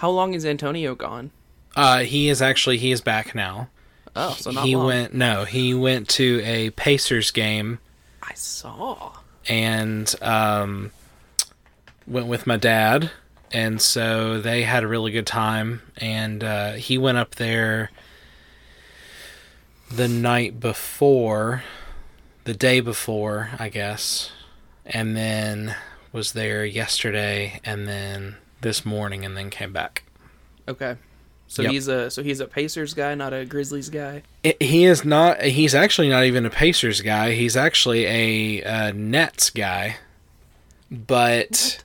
How long is Antonio gone? Uh, he is actually he is back now. Oh, so not he long. went no, he went to a Pacers game I saw. and um, went with my dad, and so they had a really good time. And uh, he went up there the night before, the day before, I guess, and then was there yesterday, and then this morning, and then came back. Okay. So Yep. he's a so he's a Pacers guy, not a Grizzlies guy. I- He is not. He's actually not even a Pacers guy. He's actually a, uh Nets guy. But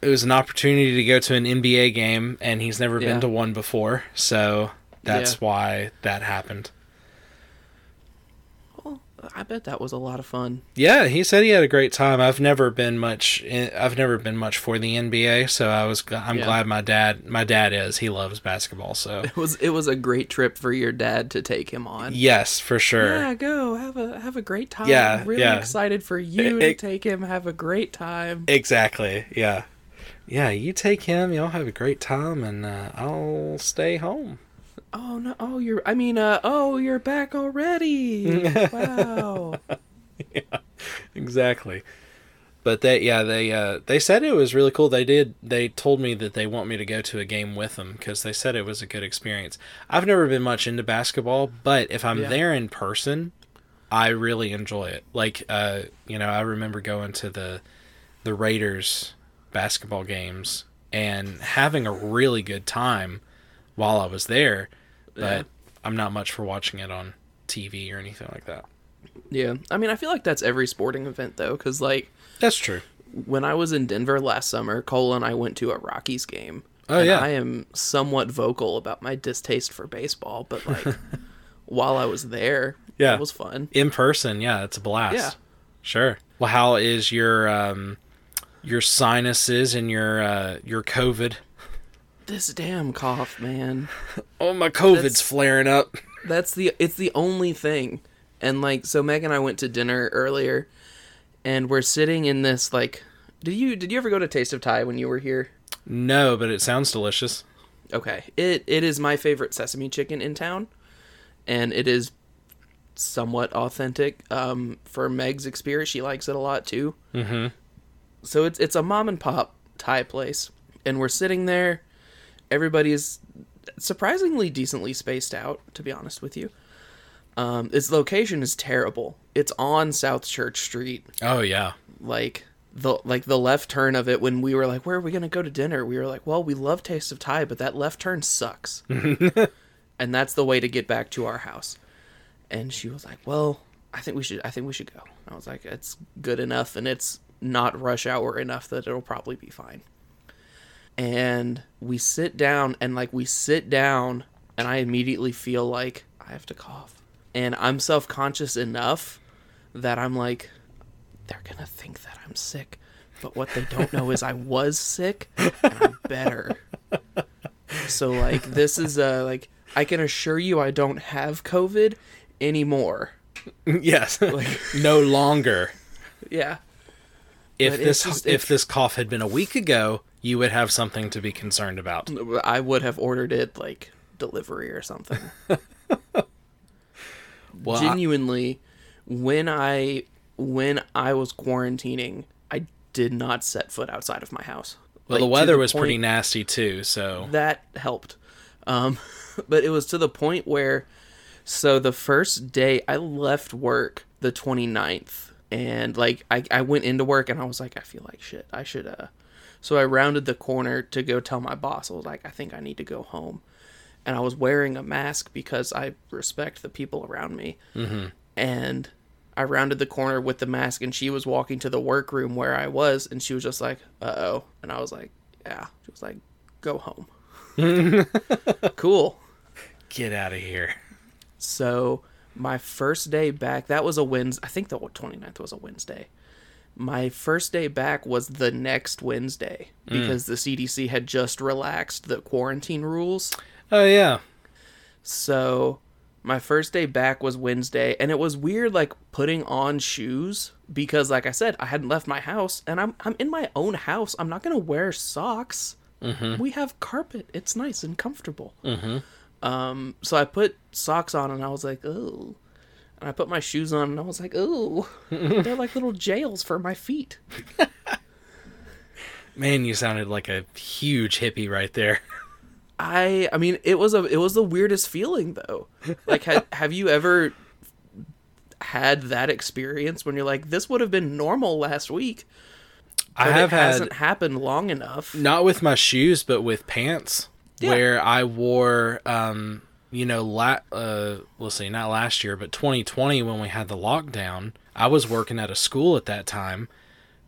it was an opportunity to go to an NBA game, and he's never Yeah. been to one before. So that's Yeah. why that happened. I bet that was a lot of fun. Yeah, he said he had a great time. I've never been much. I've never been much for the NBA, so I was. I'm Yeah. glad my dad. My dad is. He loves basketball. So It was it was a great trip for your dad to take him on. yes, for sure. Yeah, go have a have a great time. Yeah, I'm really yeah. excited for you to It- take him. Have a great time. Exactly. Yeah. Yeah, you take him, y'all have a great time, and uh, I'll stay home. Oh no! Oh, you're. I mean, uh. Oh, you're back already. wow. yeah, Exactly. But they, yeah, they, uh, they said it was really cool. They did. They told me that they want me to go to a game with them because they said it was a good experience. I've never been much into basketball, but if I'm Yeah. there in person, I really enjoy it. Like, uh, you know, I remember going to the the Raiders basketball games and having a really good time while I was there. But Yeah. I'm not much for watching it on TV or anything like that. Yeah. I mean, I feel like that's every sporting event though, because like That's true. when I was in Denver last summer, Cole and I went to a Rockies game. Oh, yeah. I am somewhat vocal about my distaste for baseball, but like while I was there, Yeah. it was fun. in person yeah it's a blast Yeah. sure well how is your um your sinuses and your uh your covid This damn cough, man. oh my covid's That's- flaring up That's the it's the only thing. And like so Meg and I went to dinner earlier and we're sitting in this like did you did you ever go to Taste of Thai when you were here? no but it sounds delicious Okay. It it is my favorite sesame chicken in town. And it is somewhat authentic. Um for Meg's experience, she likes it a lot too. mm-hmm So it's it's a mom and pop Thai place. And we're sitting there. Everybody's surprisingly decently spaced out, to be honest with you. Um, its location is terrible. It's on South Church Street, oh yeah like the like the left turn of it. When we were like, "Where are we gonna go to dinner?" We were like, "Well, we love Taste of Thai, but that left turn sucks." and that's the way to get back to our house. And she was like, "Well, I think we should. I think we should go." I was like, "It's good enough, and it's not rush hour enough that it'll probably be fine." And we sit down, and like we sit down, and I immediately feel like I have to cough, and I'm self conscious enough that I'm like, they're gonna think that I'm sick. But what they don't know is I was sick and I'm better. So like this is uh like I can assure you I don't have COVID anymore. yes Like, no longer Yeah. if But this just- if this cough had been a week ago you would have something to be concerned about I would have ordered it like delivery or something. well Genuinely, when I when I was quarantining, I did not set foot outside of my house. well Like, the to weather was pretty nasty too so that helped. Um, but it was to the point where, so the first day I left work the 29th, and like I, I went into work and I was like, I feel like shit. I should, uh, so I rounded the corner to go tell my boss. I was like, I think I need to go home. And I was wearing a mask because I respect the people around me. Mm-hmm. And I rounded the corner with the mask, and she was walking to the workroom where I was, and she was just like, "Uh oh," and I was like, "Yeah." She was like, "Go home." cool. get out of here So my first day back, that was a Wednesday. I think the 29th was a Wednesday. My first day back was the next Wednesday mm. because the CDC had just relaxed the quarantine rules. oh yeah So my first day back was Wednesday, and it was weird, like putting on shoes because, like I said, I hadn't left my house, and I'm I'm in my own house. I'm not gonna wear socks. Mm-hmm. We have carpet. It's nice and comfortable. Mm-hmm. Um, so I put socks on and I was like, oh. And I put my shoes on and I was like, oh. They're like little jails for my feet. Man, you sounded like a huge hippie right there. I I mean it was a it was the weirdest feeling though. Like ha, have you ever had that experience when you're like this would have been normal last week I have it had hasn't happened long enough. not with my shoes, but with pants, Yeah. where I wore, um, you know, la- uh, let's see, not last year, but 2020 when we had the lockdown. I was working at a school at that time,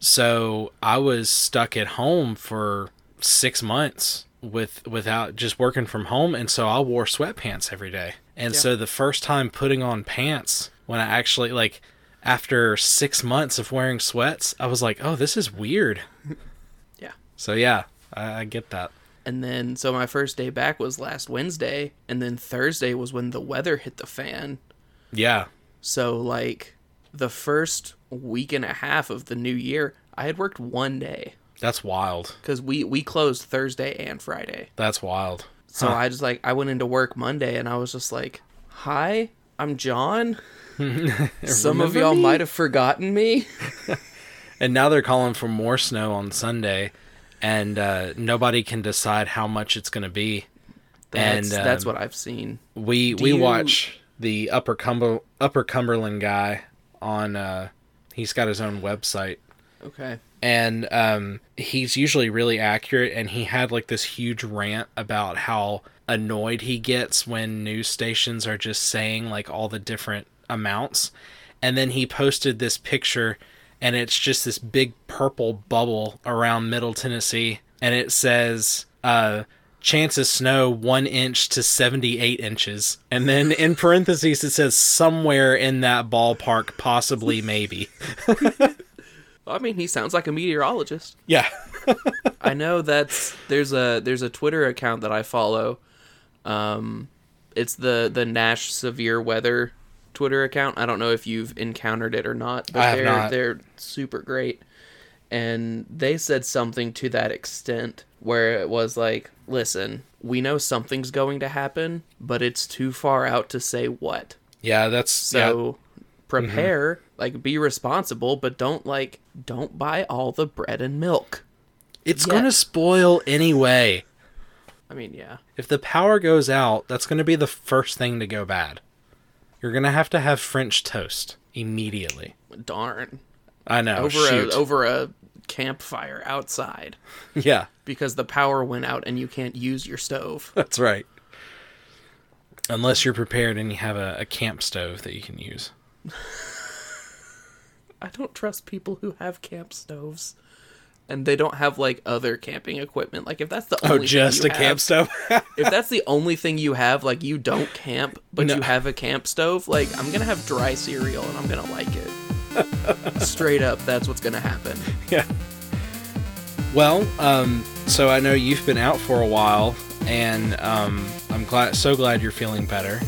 so I was stuck at home for six months with without just working from home, and so I wore sweatpants every day. And Yeah. so the first time putting on pants, when I actually like. After six months of wearing sweats, I was like, "Oh, this is weird." Yeah. So yeah, I, I get that. And then so my first day back was last Wednesday and then Thursday was when the weather hit the fan. Yeah, So like the first week and a half of the new year, I had worked one day that's wild. cuz we we closed Thursday and Friday. That's wild. So Huh. I just like I went into work Monday and I was just like, "Hi, I'm John. Some of y'all might have forgotten me." And now they're calling for more snow on Sunday, and uh, nobody can decide how much it's going to be. That's And, that's um, what I've seen. We Do we you- watch the Upper Cumber Upper Cumberland guy on. Uh, he's got his own website, Okay. and um, he's usually really accurate. And he had like this huge rant about how annoyed he gets when news stations are just saying like all the different amounts. And then he posted this picture, and it's just this big purple bubble around Middle Tennessee, and it says. Uh, Chance of snow one inch to 78 inches. And then in parentheses, it says somewhere in that ballpark, possibly, maybe. I mean, he sounds like a meteorologist. Yeah. I know that's there's a there's a Twitter account that I follow. Um, it's the the Nash Severe Weather Twitter account. I don't know if you've encountered it or not, but I have they're not. they're super great. And they said something to that extent where it was like, "Listen, we know something's going to happen, but it's too far out to say what." Yeah, that's So prepare, like be responsible, but don't like don't buy all the bread and milk. It's yet. to spoil anyway. I mean, yeah. If the power goes out, that's going to be the first thing to go bad. You're going to have to have French toast immediately. Darn. I know. over shoot. a over a campfire outside yeah, because the power went out and you can't use your stove. that's right. Unless you're prepared and you have a, a camp stove that you can use. I don't trust people who have camp stoves. And they don't have like other camping equipment. Like if that's the only Oh, thing just you a camp have- stove? if that's the only thing you have, like you don't camp, but No. you have a camp stove, like I'm gonna have dry cereal and I'm gonna like it. Straight up, that's what's gonna happen. yeah. Well, um, so I know you've been out for a while, and um, I'm glad, so glad you're feeling better.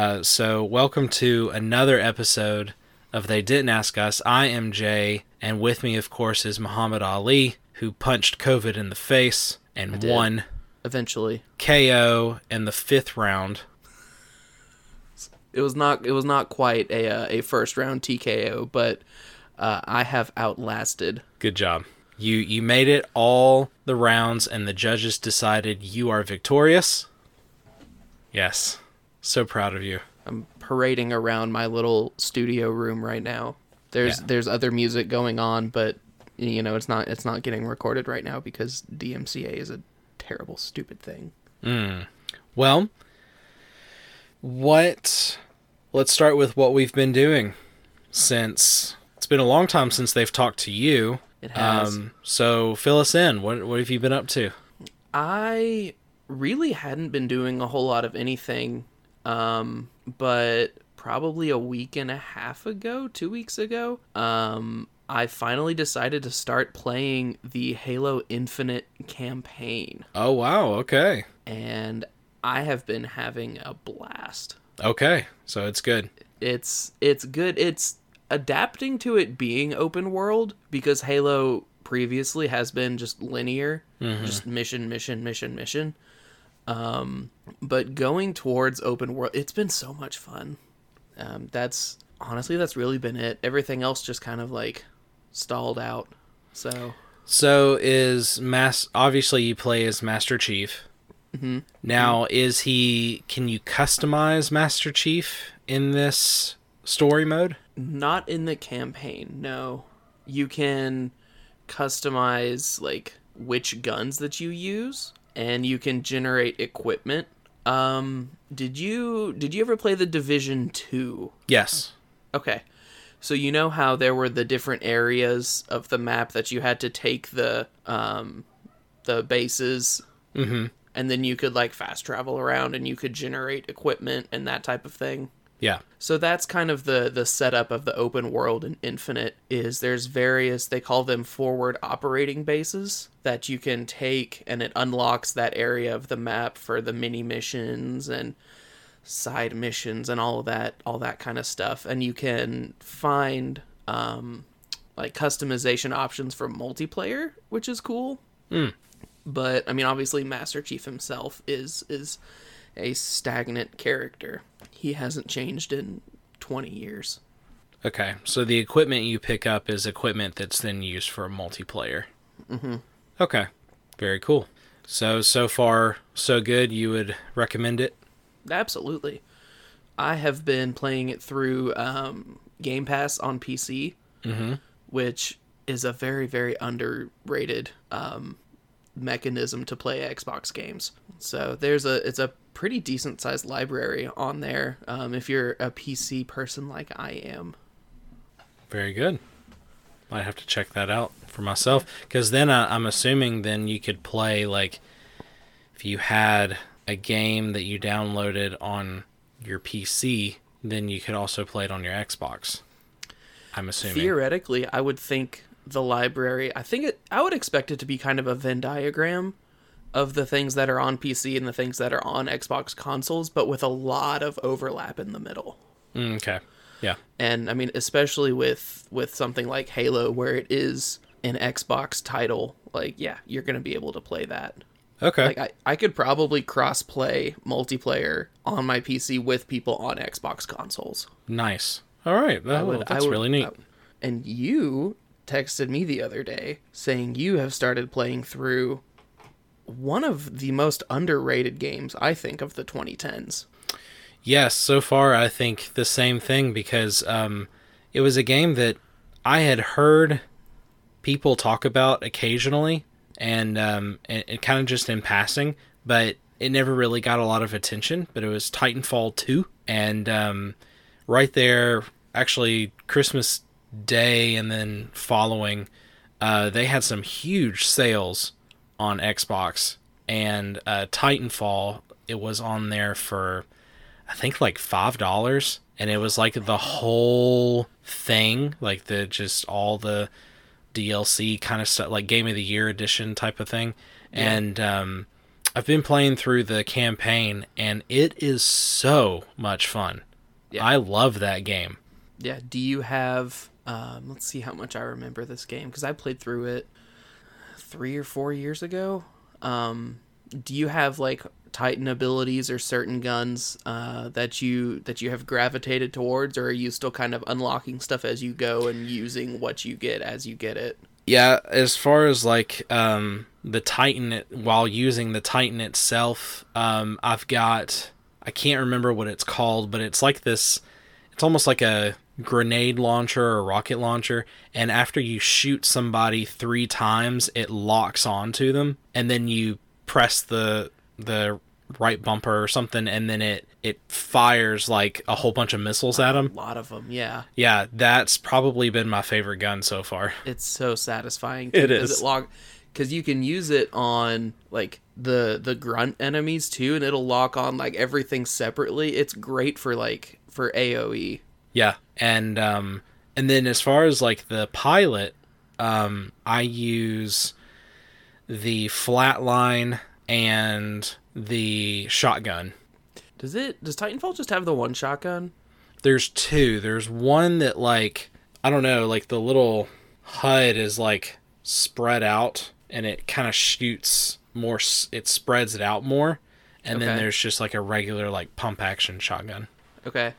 Uh, so, welcome to another episode of They Didn't Ask Us. I am Jay, and with me, of course, is Muhammad Ali, who punched COVID in the face and won Eventually, KO in the fifth round. it was not it was not quite a uh, a first round TKO, but uh, I have outlasted. Good job. You you made it all the rounds, and the judges decided you are victorious. Yes, so proud of you. I'm parading around my little studio room right now. There's Yeah. there's other music going on, but you know it's not it's not getting recorded right now because DMCA is a terrible stupid thing. Well, what? Let's start with what we've been doing since it's been a long time since they've talked to you. It has. Um, so fill us in. What what have you been up to? I really hadn't been doing a whole lot of anything, um, but probably a week and a half ago, two weeks ago, um, I finally decided to start playing the Halo Infinite campaign, Oh wow. Okay. and I have been having a blast. Okay. So it's good. It's it's good. It's adapting to it being open world because Halo previously has been just linear, just mission, mission, mission, mission. Um, but going towards open world, it's been so much fun. Um, that's honestly that's really been it. Everything else just kind of like stalled out. So So is mass? Obviously, you play as Master Chief. Mm-hmm. Now, is he? Can you customize Master Chief in this story mode? not in the campaign. No, you can customize like which guns that you use, and you can generate equipment. Um, did you did you ever play the Division Two? Yes. Okay. So you know how there were the different areas of the map that you had to take the um the bases Mm-hmm. and then you could like fast travel around and you could generate equipment and that type of thing. Yeah. So that's kind of the the setup of the open world in Infinite is there's various they call them forward operating bases that you can take and it unlocks that area of the map for the mini missions and side missions and all of that all that kind of stuff and you can find um like customization options for multiplayer which is cool Mm. but i mean obviously master chief himself is is a stagnant character he hasn't changed in 20 years Okay. So the equipment you pick up is equipment that's then used for multiplayer. Mm-hmm. Okay. Very cool. So so far so good. You would recommend it? absolutely i have been playing it through um game pass on pc Mm-hmm. which is a very very underrated um, mechanism to play Xbox games. So there's a it's a pretty decent sized library on there um, if you're a PC person like I am. Very good. Might have to check that out for myself because then I, I'm assuming then you could play like if you had a game that you downloaded on your PC, then you could also play it on your Xbox. I'm assuming. Theoretically, I would think the library. I think it. I would expect it to be kind of a Venn diagram of the things that are on PC and the things that are on Xbox consoles, but with a lot of overlap in the middle. Mm, okay. Yeah. and i mean especially with with something like halo where it is an xbox title like yeah you're gonna be able to play that Okay. like i, I could probably cross play multiplayer on my pc with people on xbox consoles nice. All right. Oh, would- that's would- really neat. I- and you texted me the other day saying you have started playing through one of the most underrated games i think of the 2010s Yes, so far I think the same thing because um, it was a game that I had heard people talk about occasionally, and um, it, it kind of just in passing, but it never really got a lot of attention. But it was Titanfall two, and um, right there, actually Christmas Day and then following, uh, they had some huge sales on Xbox, and uh, Titanfall it was on there for. I think like five dollars, and it was like the whole thing, like the just all the DLC kind of stuff, like Game of the Year edition type of thing. And um, I've been playing through the campaign, and it is so much fun. Yeah. I love that game. Yeah. Do you have? Um, let's see how much I remember this game because I played through it three or four years ago. Um, do you have like Titan abilities or certain guns uh, that you that you have gravitated towards, or are you still kind of unlocking stuff as you go and using what you get as you get it? Yeah, as far as like um, the Titan, while using the Titan itself, um, I've got I can't remember what it's called, but it's like this. It's almost like a grenade launcher or rocket launcher, and after you shoot somebody three times, it locks onto them, and then you press the the right bumper or something, and then it it fires like a whole bunch of missiles at them. A lot of them, yeah. Yeah, that's probably been my favorite gun so far. It's so satisfying. It because. It log because you can use it on like the the grunt enemies too, and it'll lock on like everything separately. It's great for like for. AOE. Yeah, and um, and then as far as like the pilot, um, I use the flatline and the shotgun. Does it does Titanfall just have the one shotgun? There's two. There's one that like I don't know, like the little HUD is like spread out and it kind of shoots more. It spreads it out more, and then there's just like a regular like pump action shotgun. Okay.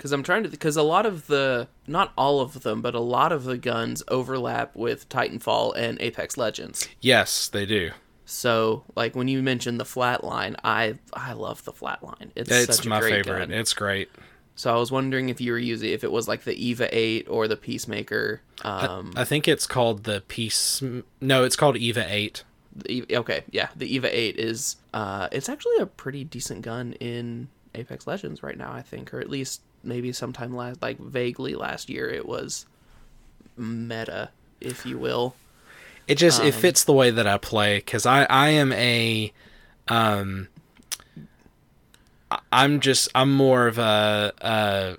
Because I'm trying to, because a lot of the, not all of them, but a lot of the guns overlap with Titanfall and Apex Legends. Yes, they do. So, like when you mentioned the flatline, I I love the flatline. It's, It's such a my great favorite. gun. It's great. So I was wondering if you were using if it was like the Eva Eight or the Peacemaker. Um, I think it's called the Peace. No, it's called Eva Eight. the, okay, yeah, the Eva Eight is uh, it's actually a pretty decent gun in Apex Legends right now. I think, or at least maybe sometime last, like vaguely last year, it was meta, if you will. It just it Um, fits the way that I play because I I am a um I'm just I'm more of a uh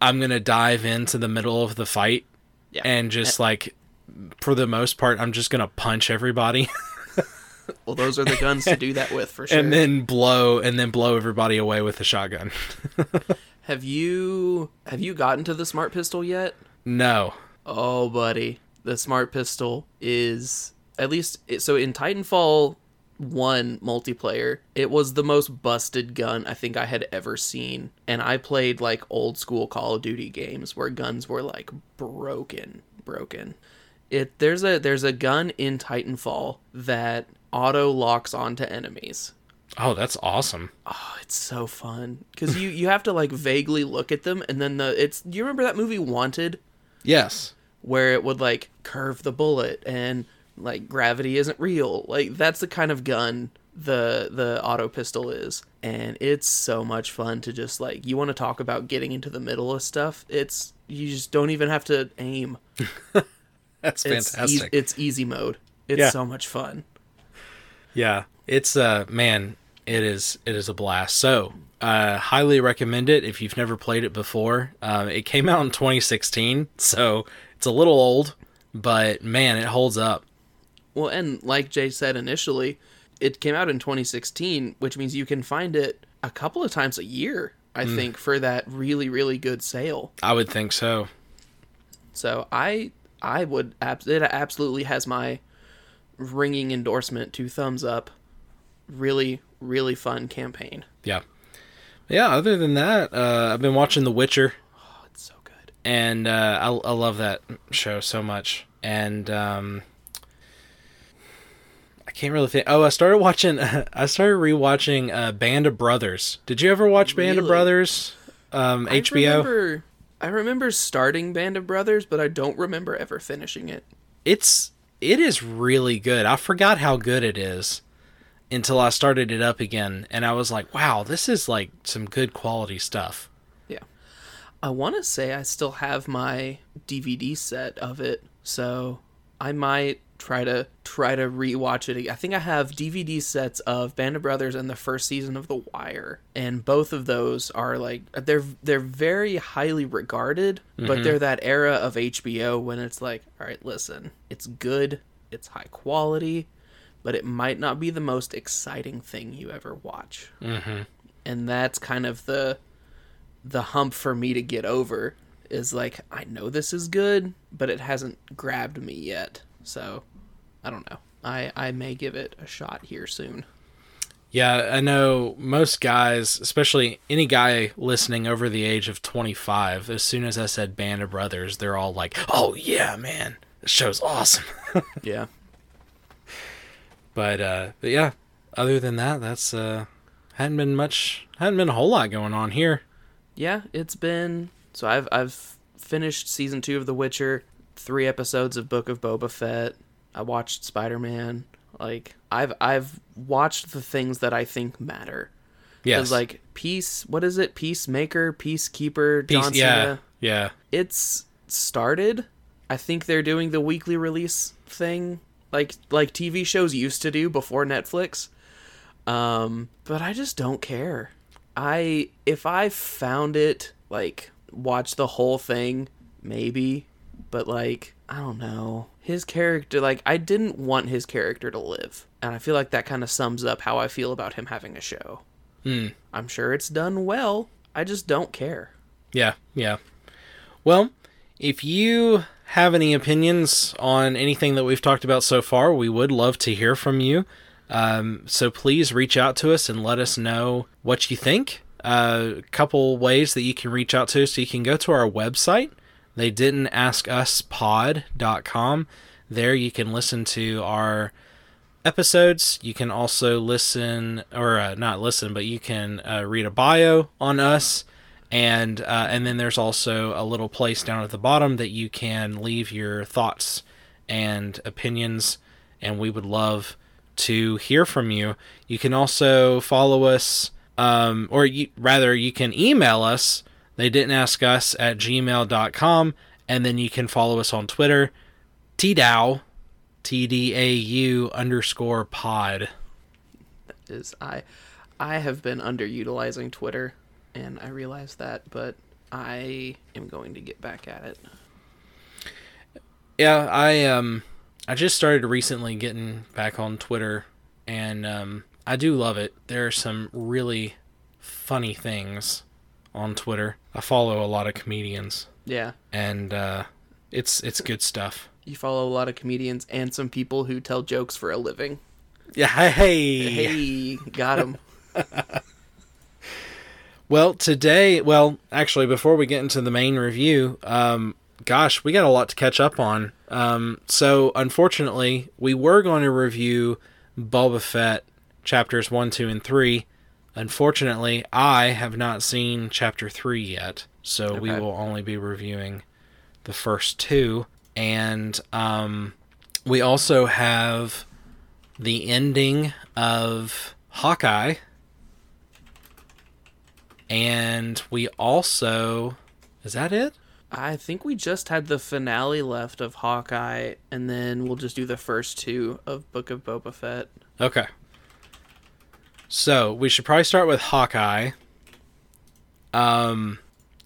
I'm gonna dive into the middle of the fight Yeah, and just like for the most part I'm just gonna punch everybody well, those are the guns to do that with for sure. and then blow and then blow everybody away with a shotgun. have you have you gotten to the smart pistol yet? no. Oh, buddy, the smart pistol is at least so in Titanfall one multiplayer, it was the most busted gun I think I had ever seen. And I played like old school Call of Duty games where guns were like broken, broken. It there's a there's a gun in Titanfall that auto locks onto enemies. Oh, that's awesome. Oh, it's so fun because you you have to like vaguely look at them, and then the it's. Do you remember that movie Wanted? Yes. where it would like curve the bullet and like gravity isn't real. Like that's the kind of gun the the auto pistol is and it's so much fun to just like you want to talk about getting into the middle of stuff it's you just don't even have to aim That's it's fantastic. eas- it's easy mode it's Yeah. so much fun Yeah, it's uh man, it is it is a blast. So, uh highly recommend it if you've never played it before. Um it came out in 2016, so it's a little old, but man, it holds up. well and like jay said initially it came out in 2016 which means you can find it a couple of times a year i think for that really really good sale I would think so. So I I would it absolutely has my ringing endorsement to thumbs up. Really really fun campaign. Yeah. Yeah, other than that, uh I've been watching The Witcher Oh, it's so good. and uh I I love that show so much. And um I can't really think. Oh, I started watching. I started rewatching uh, Band of Brothers. Did you ever watch Band of Brothers? Um, I HBO. remember, I remember starting Band of Brothers, but I don't remember ever finishing it. It's it is really good. I forgot how good it is until I started it up again, and I was like, "Wow, this is like some good quality stuff." Yeah. I want to say I still have my DVD set of it, so I might try to try to rewatch it. I think I have DVD sets of Band of Brothers and the first season of The Wire, and both of those are like they're they're very highly regarded, but mm-hmm. they're that era of HBO when it's like, all right, listen, it's good, it's high quality, but it might not be the most exciting thing you ever watch. Mm-hmm. And that's kind of the the hump for me to get over is like I know this is good, but it hasn't grabbed me yet. So I don't know. I I may give it a shot here soon. Yeah, I know most guys, especially any guy listening over the age of 25, as soon as I said Band of Brothers, they're all like, "Oh yeah, man, this show's awesome." Yeah. But uh but yeah, other than that, that's uh hadn't been much hadn't been a whole lot going on here. Yeah, it's been so I've I've finished season 2 of The Witcher, 3 episodes of Book of Boba Fett. I watched Spider-Man. Like I've I've watched the things that I think matter. Yes. Cuz like Peace, what is it? Peacemaker, Peacekeeper, Peace- John yeah. Cena. Yeah. it's started. I think they're doing the weekly release thing like like TV shows used to do before Netflix. Um, but I just don't care. I if I found it like watch the whole thing, maybe, but like I don't know. His character like I didn't want his character to live. And I feel like that kind of sums up how I feel about him having a show. Hmm. I'm sure it's done well. I just don't care. Yeah, yeah. Well, if you have any opinions on anything that we've talked about so far, we would love to hear from you. Um, so please reach out to us and let us know what you think. A uh, couple ways that you can reach out to us. So you can go to our website, they didn't ask us pod.com. There you can listen to our episodes. You can also listen, or uh, not listen, but you can uh, read a bio on us and uh, and then there's also a little place down at the bottom that you can leave your thoughts and opinions and we would love to hear from you. You can also follow us um, or you, rather you can email us they didn't ask us at gmail.com and then you can follow us on twitter tdau tdau underscore pod. That is I I have been underutilizing Twitter and I realize that, but I am going to get back at it. Yeah, I um I just started recently getting back on Twitter and um I do love it. There are some really funny things on Twitter. I follow a lot of comedians Yeah. and uh it's it's good stuff. You follow a lot of comedians and some people who tell jokes for a living. Yeah, hey. Hey, got him. Well, today, well, actually, before we get into the main review, um, gosh, we got a lot to catch up on. Um, so, unfortunately, we were going to review Boba Fett chapters 1, 2, and 3. Unfortunately, I have not seen chapter 3 yet, so we will only be reviewing the first two. And um, we also have the ending of Hawkeye and we also is that it? I think we just had the finale left of Hawkeye, and then we'll just do the first two of Book of Boba Fett. Okay. So we should probably start with Hawkeye. Um,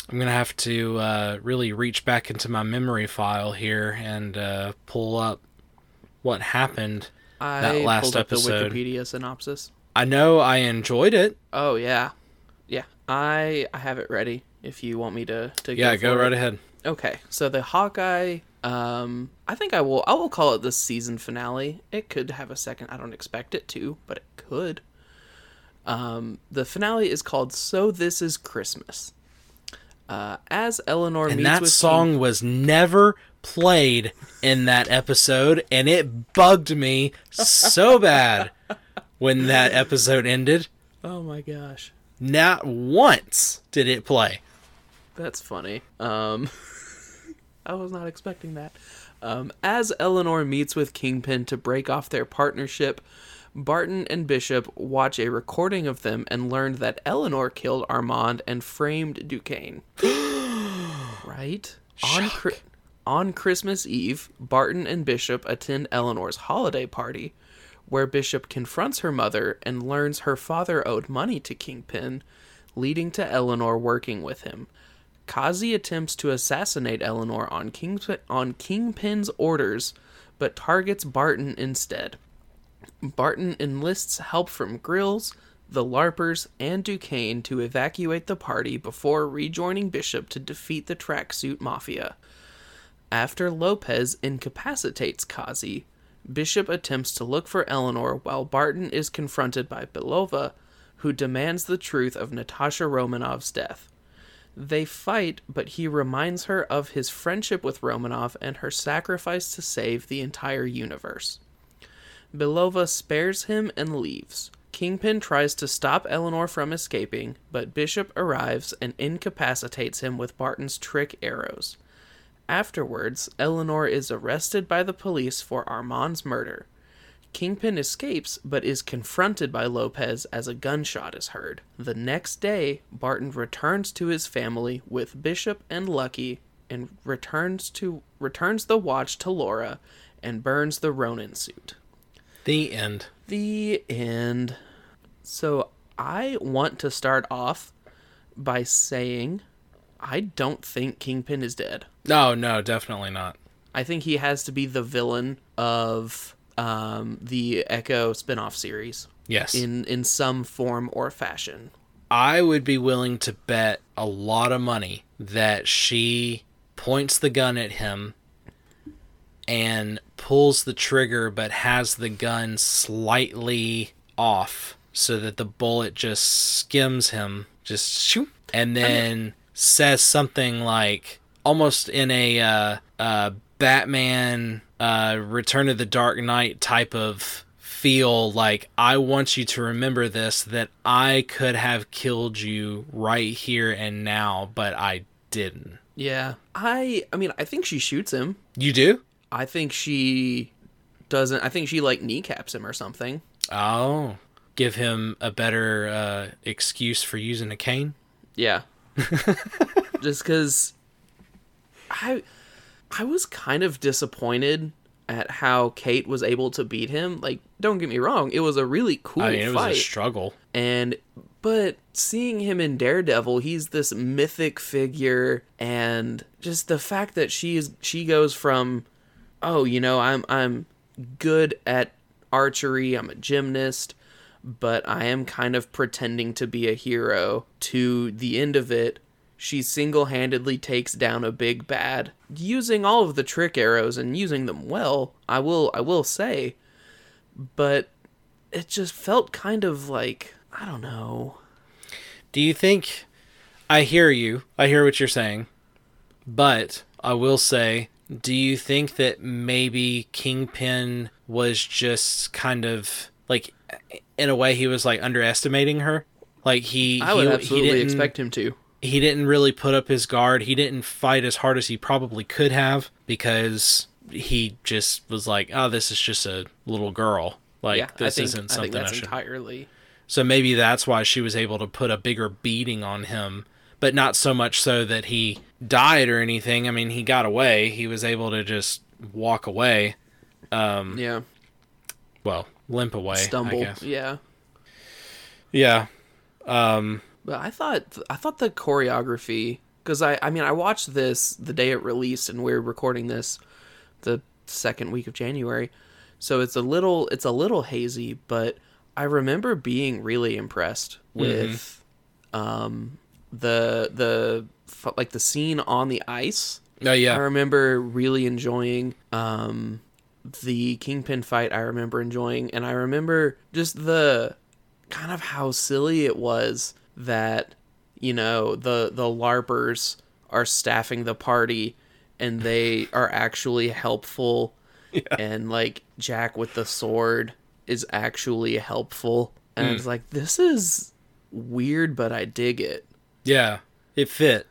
I'm gonna have to uh, really reach back into my memory file here and uh, pull up what happened. I That last pulled up episode. the Wikipedia synopsis. I know I enjoyed it. Oh yeah, yeah. I I have it ready. If you want me to to Yeah, go, go right ahead. Okay, so the Hawkeye. Um, I think I will. I will call it the season finale. It could have a second. I don't expect it to, but it could. Um, the finale is called "So This Is Christmas." Uh, as Eleanor And meets that song was never played in that episode, and it bugged me so bad when that episode ended. Oh my gosh, Not once did it play. that's funny. Um, I was not expecting that. Um, as Eleanor meets with Kingpin to break off their partnership, Barton and Bishop watch a recording of them and learn that Eleanor killed Armand and framed Duquesne. right? On. Chri- on Christmas Eve, Barton and Bishop attend Eleanor's holiday party, where Bishop confronts her mother and learns her father owed money to Kingpin, leading to Eleanor working with him. Kazi attempts to assassinate Eleanor on, on Kingpin's orders, but targets Barton instead. Barton enlists help from Grills, the LARPers, and Duquesne to evacuate the party before rejoining Bishop to defeat the tracksuit mafia. After Lopez incapacitates Kazi, Bishop attempts to look for Eleanor while Barton is confronted by Belova, who demands the truth of Natasha Romanoff's death. They fight, but he reminds her of his friendship with Romanoff and her sacrifice to save the entire universe. Belova spares him and leaves. Kingpin tries to stop Eleanor from escaping, but Bishop arrives and incapacitates him with Barton's trick arrows. Afterwards, Eleanor is arrested by the police for Armand's murder. Kingpin escapes, but is confronted by Lopez as a gunshot is heard. The next day, Barton returns to his family with Bishop and Lucky and returns to returns the watch to Laura and burns the Ronin suit. The end. The end. So I want to start off by saying I don't think Kingpin is dead. No, no, definitely not. I think he has to be the villain of um, the Echo spin-off series Yes. in in some form or fashion. I would be willing to bet a lot of money that she points the gun at him and pulls the trigger but has the gun slightly off so that the bullet just skims him just shoot and then says something like almost in a uh, uh, Batman uh, Return of the Dark Knight type of feel like I want you to remember this that I could have killed you right here and now, but I didn't. Yeah. I I mean, I think she shoots him. You do? I think she doesn't I think she like kneecaps him or something. Oh, give him a better uh, excuse for using a cane. Yeah. Just cuz I I was kind of disappointed at how Kate was able to beat him. Like don't get me wrong, it was a really cool I mean, it was a struggle. and but seeing him in Daredevil, he's this mythic figure and just the fact that she is she goes from oh, you know, I'm I'm good at archery, I'm a gymnast, but I am kind of pretending to be a hero to the end of it. She single-handedly takes down a big bad using all of the trick arrows and using them well. I will I will say, but it just felt kind of like I don't know. Do you think I hear you? I hear what you're saying. But I will say, do you think that maybe Kingpin was just kind of like in a way he was like underestimating her? Like he I would he, absolutely he didn't, expect him to. he didn't really put up his guard. He didn't fight as hard as he probably could have because he just was like, "Oh, this is just a little girl. Like yeah, this I think, isn't I think something I, that's should." entirely. So maybe that's why she was able to put a bigger beating on him, but not so much so that he died or anything. I mean, he got away. He was able to just walk away. Um, Yeah, well, limp away. Stumble. Yeah, Yeah. Um, but I thought I thought the choreography because I I mean I watched this the day it released and we're recording this the second week of January, so it's a little it's a little hazy, but I remember being really impressed with um the the like the scene on the ice oh I remember really enjoying um, the Kingpin fight. I remember enjoying, and I remember just the kind of how silly it was that you know the the larpers are staffing the party, and they are actually helpful, and like Jack with the sword is actually helpful, and it's hmm. like this is weird, but I dig it. Yeah. It fit.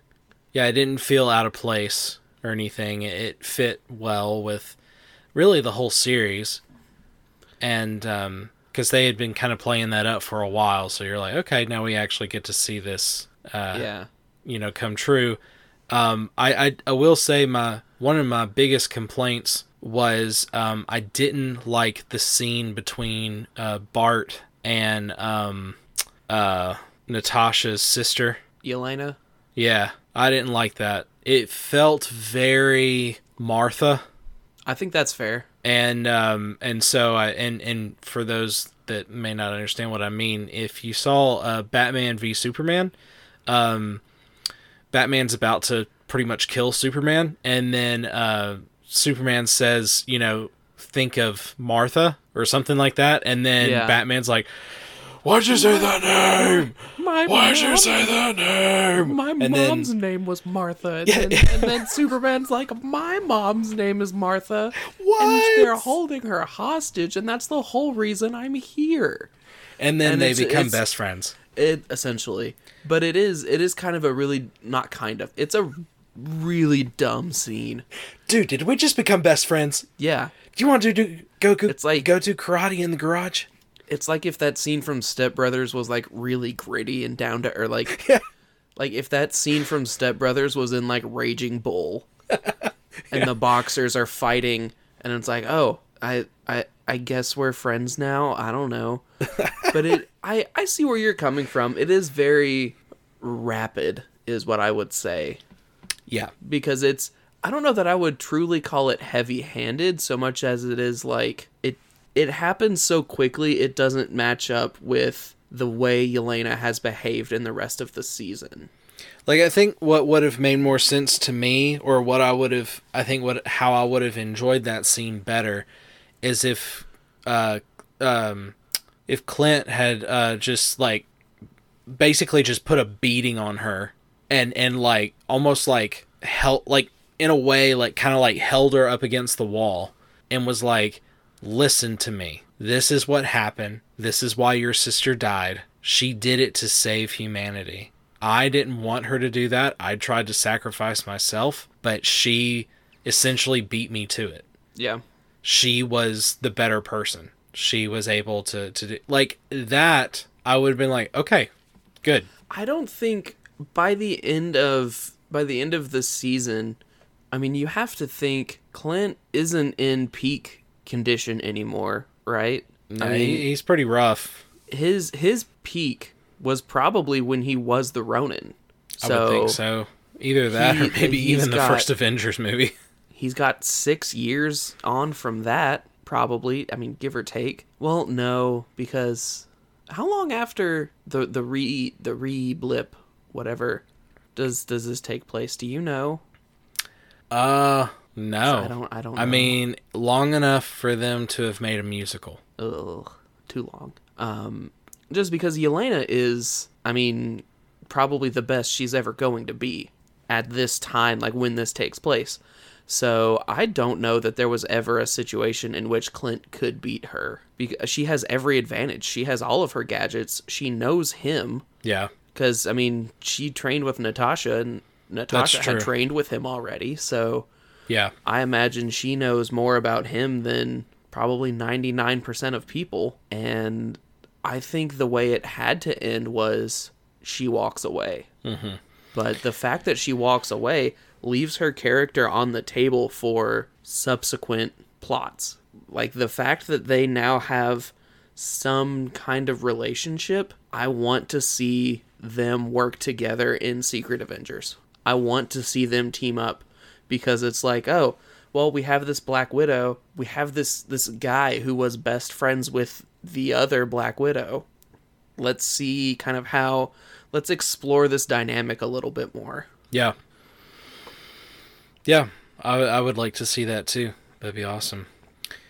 Yeah, it didn't feel out of place or anything. It fit well with really the whole series. And um because they had been kind of playing that up for a while, so you're like, okay, now we actually get to see this uh Yeah. you know come true. Um, I, I I will say my one of my biggest complaints was um, I didn't like the scene between uh, Bart and um, uh, Natasha's sister. Elena. Yeah, I didn't like that. It felt very Martha I think that's fair. and um and so I and and for those that may not understand what I mean, if you saw uh, Batman v Superman, um, Batman's about to pretty much kill Superman, and then uh, Superman says, you know, think of Martha or something like that, and then Yeah. Batman's like, "Why'd you say that name? My Why'd you say that name?" My and then mom's name was Martha, and, then, and then Superman's like, "My mom's name is Martha." And What? they're holding her hostage, and that's the whole reason I'm here. and then and they it's- become it's- best friends. It essentially, but it is it is kind of a really not kind of. It's a really dumb scene. Dude, did we just become best friends? Yeah, Do you want to do go go? It's like- go do karate in the garage. It's like if that scene from Step Brothers was like really gritty and down to or like Yeah. like if that scene from Step Brothers was in like Raging Bull and the boxers are fighting and it's like, "Oh, I I I guess we're friends now." I don't know. But it I I see where you're coming from. It is very rapid is what I would say Yeah. because it's I don't know that I would truly call it heavy-handed so much as it is like it it happens so quickly it doesn't match up with the way Yelena has behaved in the rest of the season. Like I think what would have made more sense to me, or what I would have, I think what how I would have enjoyed that scene better, is if, uh, um, if Clint had uh just like, basically just put a beating on her, and and like almost like held like in a way like kind of like held her up against the wall, and was like, listen to me. This is what happened. This is why your sister died. She did it to save humanity. I didn't want her to do that. I tried to sacrifice myself, but she essentially beat me to it. Yeah. She was the better person. She was able to to do like that. I would have been like, okay, good. I don't think by the end of by the end of the season, I mean you have to think Clint isn't in peak condition anymore, right? I mean, he's pretty rough. his his peak was probably when he was the Ronin. I So would think so. Either that, he- or maybe even the got- first Avengers movie. he's got six years on from that, probably. I mean, give or take. Well, no, because how long after the the re the re blip, whatever, does does this take place? Do you know? Uh, no. I don't. I don't. I know. mean, long enough for them to have made a musical. ugh, too long. Um, just because Yelena is, I mean, probably the best she's ever going to be at this time, like when this takes place. So I don't know that there was ever a situation in which Clint could beat her because she has every advantage. She has all of her gadgets. She knows him Yeah. because I mean she trained with Natasha and Natasha had trained with him already. So Yeah. I imagine she knows more about him than probably 99% of people. And I think the way it had to end was she walks away. Mm-hmm. But the fact that she walks away leaves her character on the table for subsequent plots. Like the fact that they now have some kind of relationship, I want to see them work together in Secret Avengers. I want to see them team up because it's like, oh, well, we have this Black Widow, we have this this guy who was best friends with the other Black Widow. Let's see kind of how let's explore this dynamic a little bit more. Yeah. Yeah. I, I would like to see that too. That'd be awesome.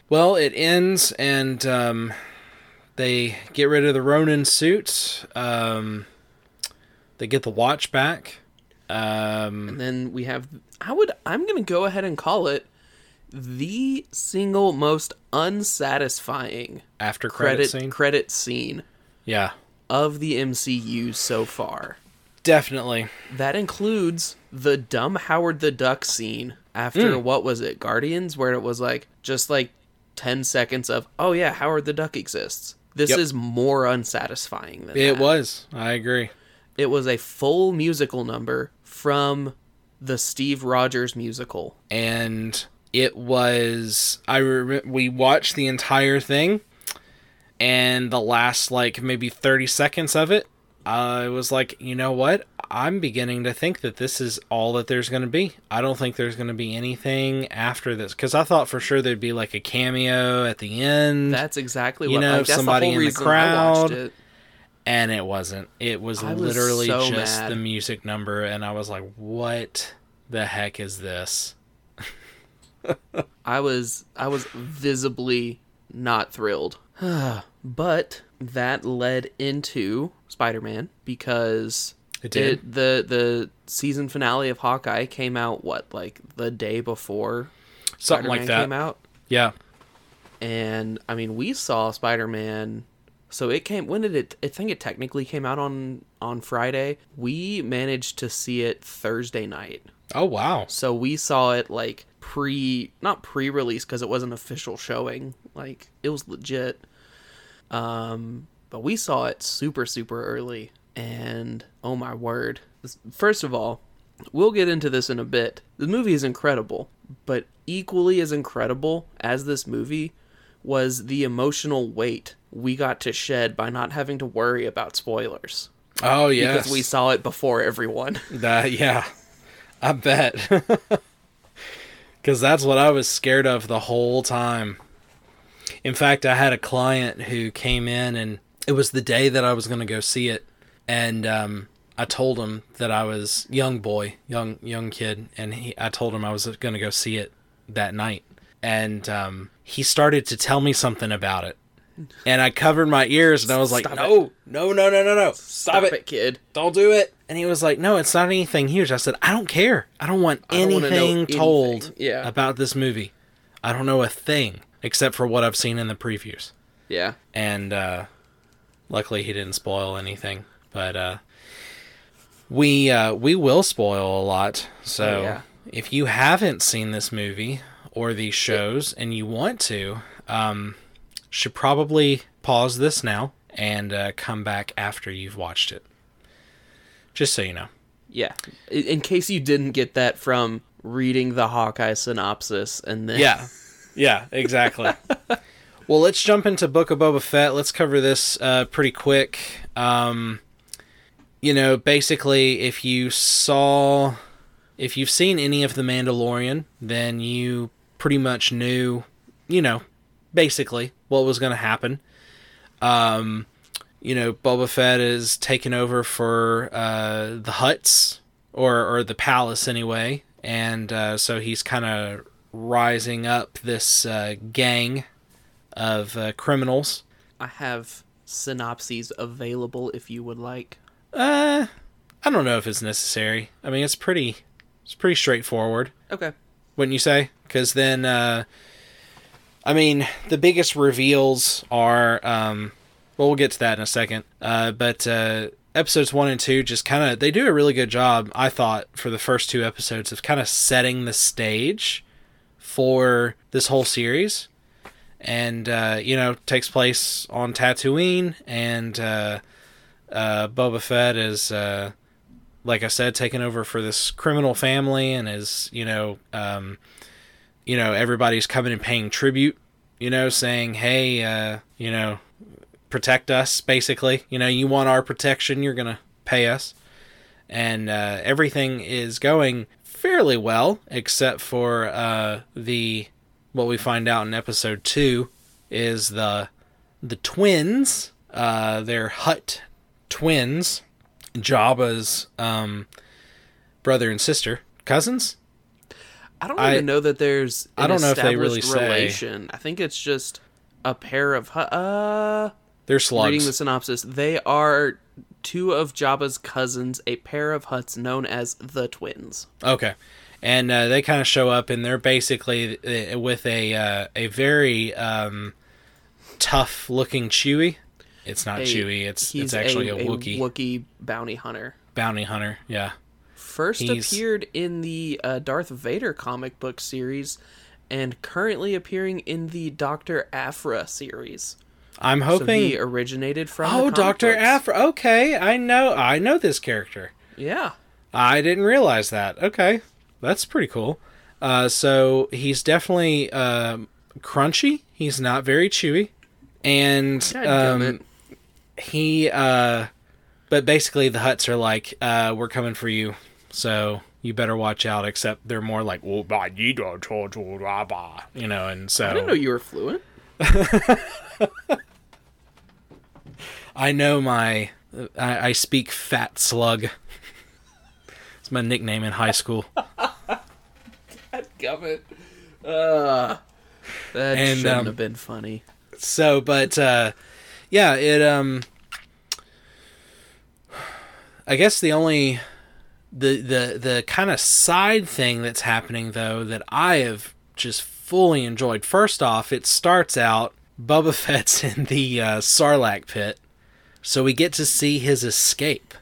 Well, it ends and um, they get rid of the Ronin suit. Um, they get the watch back. Um, And then we have I would I'm going to go ahead and call it the single most unsatisfying after credit, credit scene. credit scene yeah. of the MCU so far. Definitely. That includes the dumb Howard the Duck scene after Mm. what was it, Guardians, where it was like just like 10 seconds of, oh yeah, Howard the Duck exists. This Yep. is more unsatisfying than It that. was. I agree. It was a full musical number from the Steve Rogers musical. and it was I rem- we watched the entire thing and the last like maybe 30 seconds of it I was like, you know what? I'm beginning to think that this is all that there's going to be. I don't think there's going to be anything after this cuz I thought for sure there'd be like a cameo at the end That's exactly You what know, like, somebody the in the reason I watched crowd. And it wasn't. It was was literally so just mad. the music number and I was like, what the heck is this? I was I was visibly not thrilled. but that led into Spider-Man because It did. it, the the season finale of Hawkeye came out what like the day before Something Spider-Man like that. came out Yeah. and I mean we saw Spider-Man so it came when did it I think it technically came out on on Friday. We managed to see it Thursday night. Oh wow. So we saw it like pre, not pre-release because it wasn't official showing. Like it was legit. Um, but we saw it super super early, and oh my word! First of all, we'll get into this in a bit. The movie is incredible, but equally as incredible as this movie was the emotional weight we got to shed by not having to worry about spoilers. Oh yeah, because we saw it before everyone. That yeah, I bet. Because that's what I was scared of the whole time. In fact, I had a client who came in, and it was the day that I was going to go see it, and um, I told him that I was young boy, young young kid, and he, I told him I was going to go see it that night, and um, he started to tell me something about it, and I covered my ears, and I was like, Stop "No, no, no, no, no, no! Stop, it. it, kid. Don't do it!" And he was like, "No, it's not anything huge." I said, "I don't care. I don't want I don't anything anything. told Yeah. about this movie. I don't know a thing except for what I've seen in the previews." Yeah. and uh, luckily he didn't spoil anything. But uh, we uh, we will spoil a lot. So Oh, yeah. if you haven't seen this movie or these shows and you want to, um, should probably pause this now and uh, come back after you've watched it. Just so you know. Yeah. In, case you didn't get that from reading the Hawkeye synopsis and then Yeah. Yeah, exactly. well, let's jump into Book of Boba Fett. Let's cover this uh, pretty quick. Um, you know, basically, if you saw, if you've seen any of The Mandalorian, then you pretty much knew, you know, basically what was going to happen. Um, you know, Boba Fett is taking over for uh, the Hutts or or the palace anyway, and uh, so he's kind of rising up this uh, gang of uh, criminals. I have synopses available if you would like. Uh, I don't know if it's necessary. I mean, it's pretty, it's pretty straightforward, Okay. wouldn't you say? Because then, uh, I mean, the biggest reveals are, um, well, we'll get to that in a second. Uh, but uh, episodes one and two just kind of they do a really good job, I thought, for the first two episodes of kind of setting the stage for this whole series. And uh, you know, takes place on Tatooine, and uh, uh, Boba Fett is, uh, like I said, taking over for this criminal family, and is you know, um, you know, everybody's coming and paying tribute, you know, saying, hey, uh, you know, protect us, basically. You know, you want our protection, you're gonna pay us, and uh, everything is going fairly well, except for uh, the what we find out in episode two is the the twins. Uh, they're Hutt twins, Jabba's um, brother and sister, cousins. I don't I- even know that there's. I an don't know if they really established say. relation. I think it's just a pair of. Uh, They're slugs. reading the synopsis, they are two of Jabba's cousins, a pair of Hutts known as the twins. Okay, and uh, they kind of show up, and they're basically uh, with a uh, a very um, tough looking Chewie. It's not A- Chewie. It's it's actually a, a, Wookiee Wookiee bounty hunter. bounty hunter. Yeah. First He's- appeared in the uh, Darth Vader comic book series, and currently appearing in the Doctor Aphra series. I'm So hoping. he originated from. oh, Doctor. Aphra. Okay, I know. I know this character. Yeah. I didn't realize that. Okay, that's pretty cool. Uh, so he's definitely um, crunchy. He's not very chewy, and um, he. Uh, but basically, the Hutts are like, uh, "We're coming for you," so you better watch out. Except they're more like, "Oh, bah, you don't talk to blah, blah," you know, and so I didn't know you were fluent. I know my. I, I speak fat slug. It's my nickname in high school. Gummit. Uh, that And, shouldn't um, have been funny. so but uh yeah it um i guess the only the the the kind of side thing that's happening though that i have just fully enjoyed first off it starts out Boba Fett's in the uh, Sarlacc pit so we get to see his escape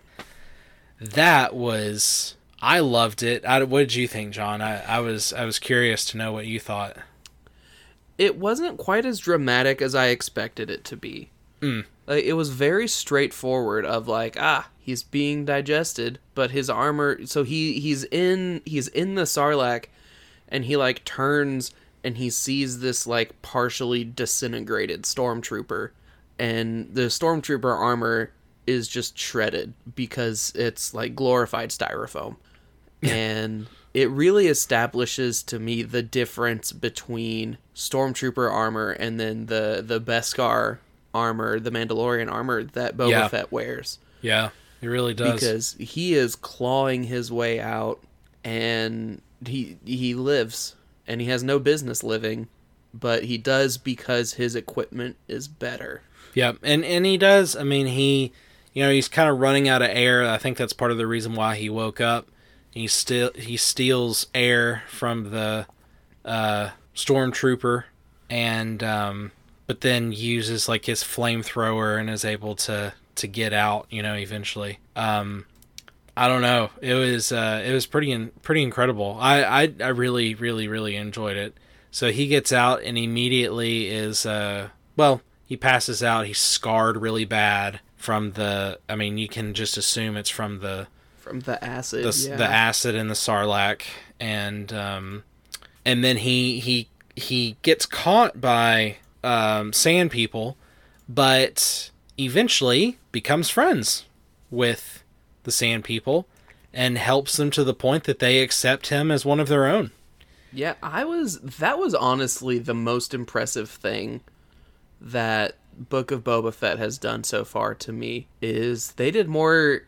that was i loved it I, what did you think john I, I was i was curious to know what you thought It wasn't quite as dramatic as I expected it to be. Mm. Like, it was very straightforward. Of like, ah, he's being digested, but his armor. So he he's in he's in the Sarlacc, and he like turns and he sees this like partially disintegrated stormtrooper, and the stormtrooper armor is just shredded because it's like glorified styrofoam. and it really establishes to me the difference between stormtrooper armor and then the the Beskar armor, the Mandalorian armor that Boba Yeah. Fett wears Yeah, it really does. because he is clawing his way out and he he lives and he has no business living but he does because his equipment is better Yeah, and and he does. I mean, he, you know, he's kind of running out of air. I think that's part of the reason why he woke up. He still he steals air from the uh, stormtrooper, and um, but then uses like his flamethrower and is able to to get out. You know, eventually. Um, I don't know. It was uh, it was pretty in, pretty incredible. I, I I really really really enjoyed it. So he gets out and immediately is uh well he passes out. He's scarred really bad from the. I mean, you can just assume it's from the from the acid the, yeah. the acid in the sarlacc, and um, and then he he he gets caught by um, sand people, but eventually becomes friends with the sand people and helps them to the point that they accept him as one of their own. Yeah, I was. That was honestly the most impressive thing that Book of Boba Fett has done so far to me is they did more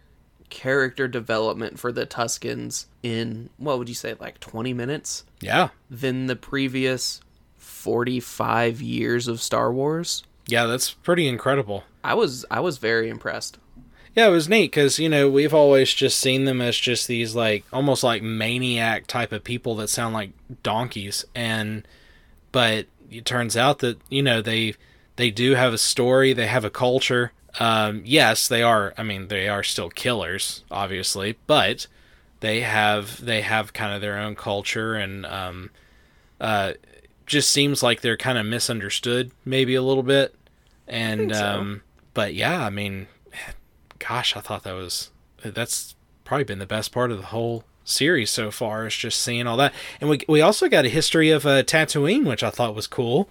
character development for the Tuskens in what would you say like 20 minutes Yeah, than the previous 45 years of Star Wars. yeah, that's pretty incredible. I was I was very impressed. Yeah, it was neat because you know we've always just seen them as just these like almost like maniac type of people that sound like donkeys, and but it turns out that you know they they do have a story, they have a culture. Um, yes, they are. I mean, they are still killers, obviously, but they have they have kind of their own culture, and um, uh, just seems like they're kind of misunderstood, maybe a little bit. And so. um, but yeah, I mean, gosh, I thought that was that's probably been the best part of the whole series so far is just seeing all that. And we we also got a history of uh, Tatooine, which I thought was cool.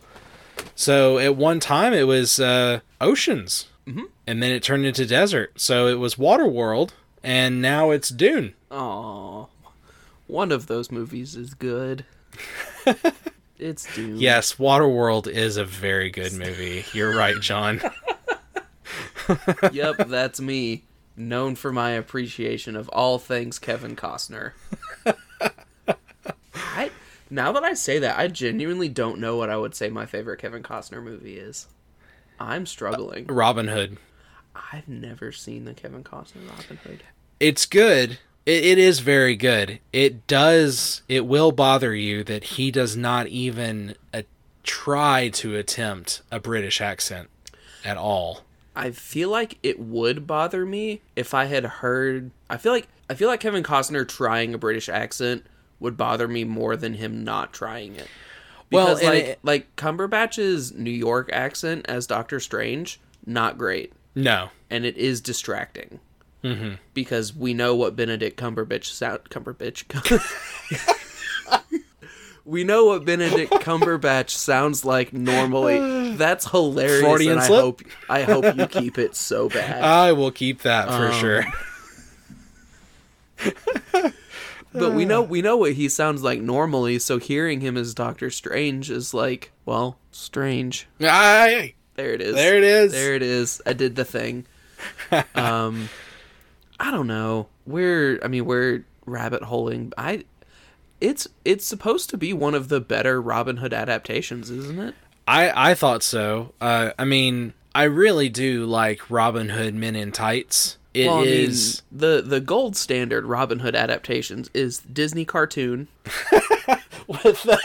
So at one time it was uh, oceans, Mhm. and then it turned into desert. So it was Water World, and now it's Dune. Oh, one of those movies is good. it's Dune. Yes, Waterworld is a very good movie. You're right, John. yep, that's me. Known for my appreciation of all things Kevin Costner. I now that I say that, I genuinely don't know what I would say my favorite Kevin Costner movie is. I'm struggling. Robin Hood. I've never seen the Kevin Costner Robin Hood. It's good. It, it is very good. It does. It will bother you that he does not even uh, try to attempt a British accent at all. I feel like it would bother me if I had heard. I feel like I feel like Kevin Costner trying a British accent would bother me more than him not trying it. Well, Because and like it- like Cumberbatch's New York accent as Doctor Strange, not great, No. and it is distracting Mm-hmm. because we know what Benedict Cumberbatch sound Cumberbatch. we know what Benedict Cumberbatch sounds like normally. That's hilarious. Freudian and I hope I hope you keep it so bad. I will keep that for Um, sure. But we know we know what he sounds like normally, so hearing him as Doctor Strange is like, well, strange. Aye, There it is. there it is. There it is. I did the thing. um I don't know. We're I mean, we're rabbit holing. I it's it's supposed to be one of the better Robin Hood adaptations, isn't it? I I thought so. Uh, I mean, I really do like Robin Hood Men in Tights. It is Well, I mean, the the gold standard Robin Hood adaptations is Disney cartoon with the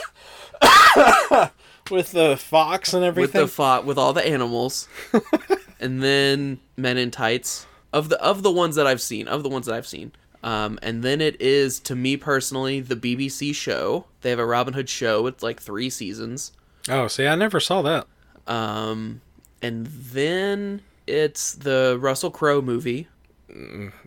with the fox and everything. with the fought with all the animals, and then Men in Tights of the of the ones that I've seen of the ones that I've seen. Um, and then it is to me personally the BBC show. They have a Robin Hood show. It's like three seasons. oh, see, I never saw that. Um, and then it's the Russell Crowe movie.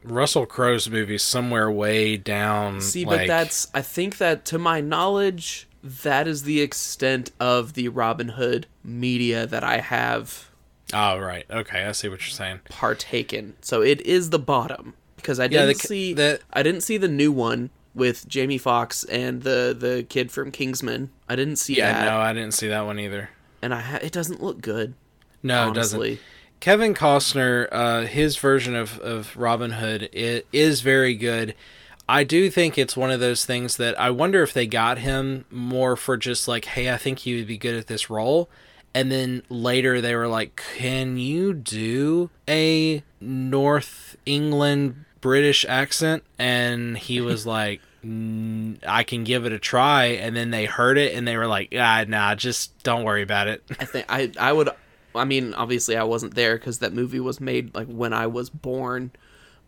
Russell Crowe's movie somewhere way down. See, like, but that's I think that to my knowledge, that is the extent of the Robin Hood media that I have Oh right. Okay, I see what you're saying. partaken. So it is the bottom because I didn't the- see the- I didn't see the new one with Jamie Foxx and the the kid from Kingsman. I didn't see Yeah, that, no, I didn't see that one either. and I ha- it doesn't look good. No, it doesn't. Kevin Costner, uh, his version of, of Robin Hood it is very good. I do think it's one of those things that I wonder if they got him more for just like, hey, I think you would be good at this role. And then later they were like, can you do a North England British accent? And he was like, "Mm, I can give it a try. And then they heard it and they were like, ah, nah, just don't worry about it. I think I I would. I mean, obviously, I wasn't there because that movie was made like when I was born.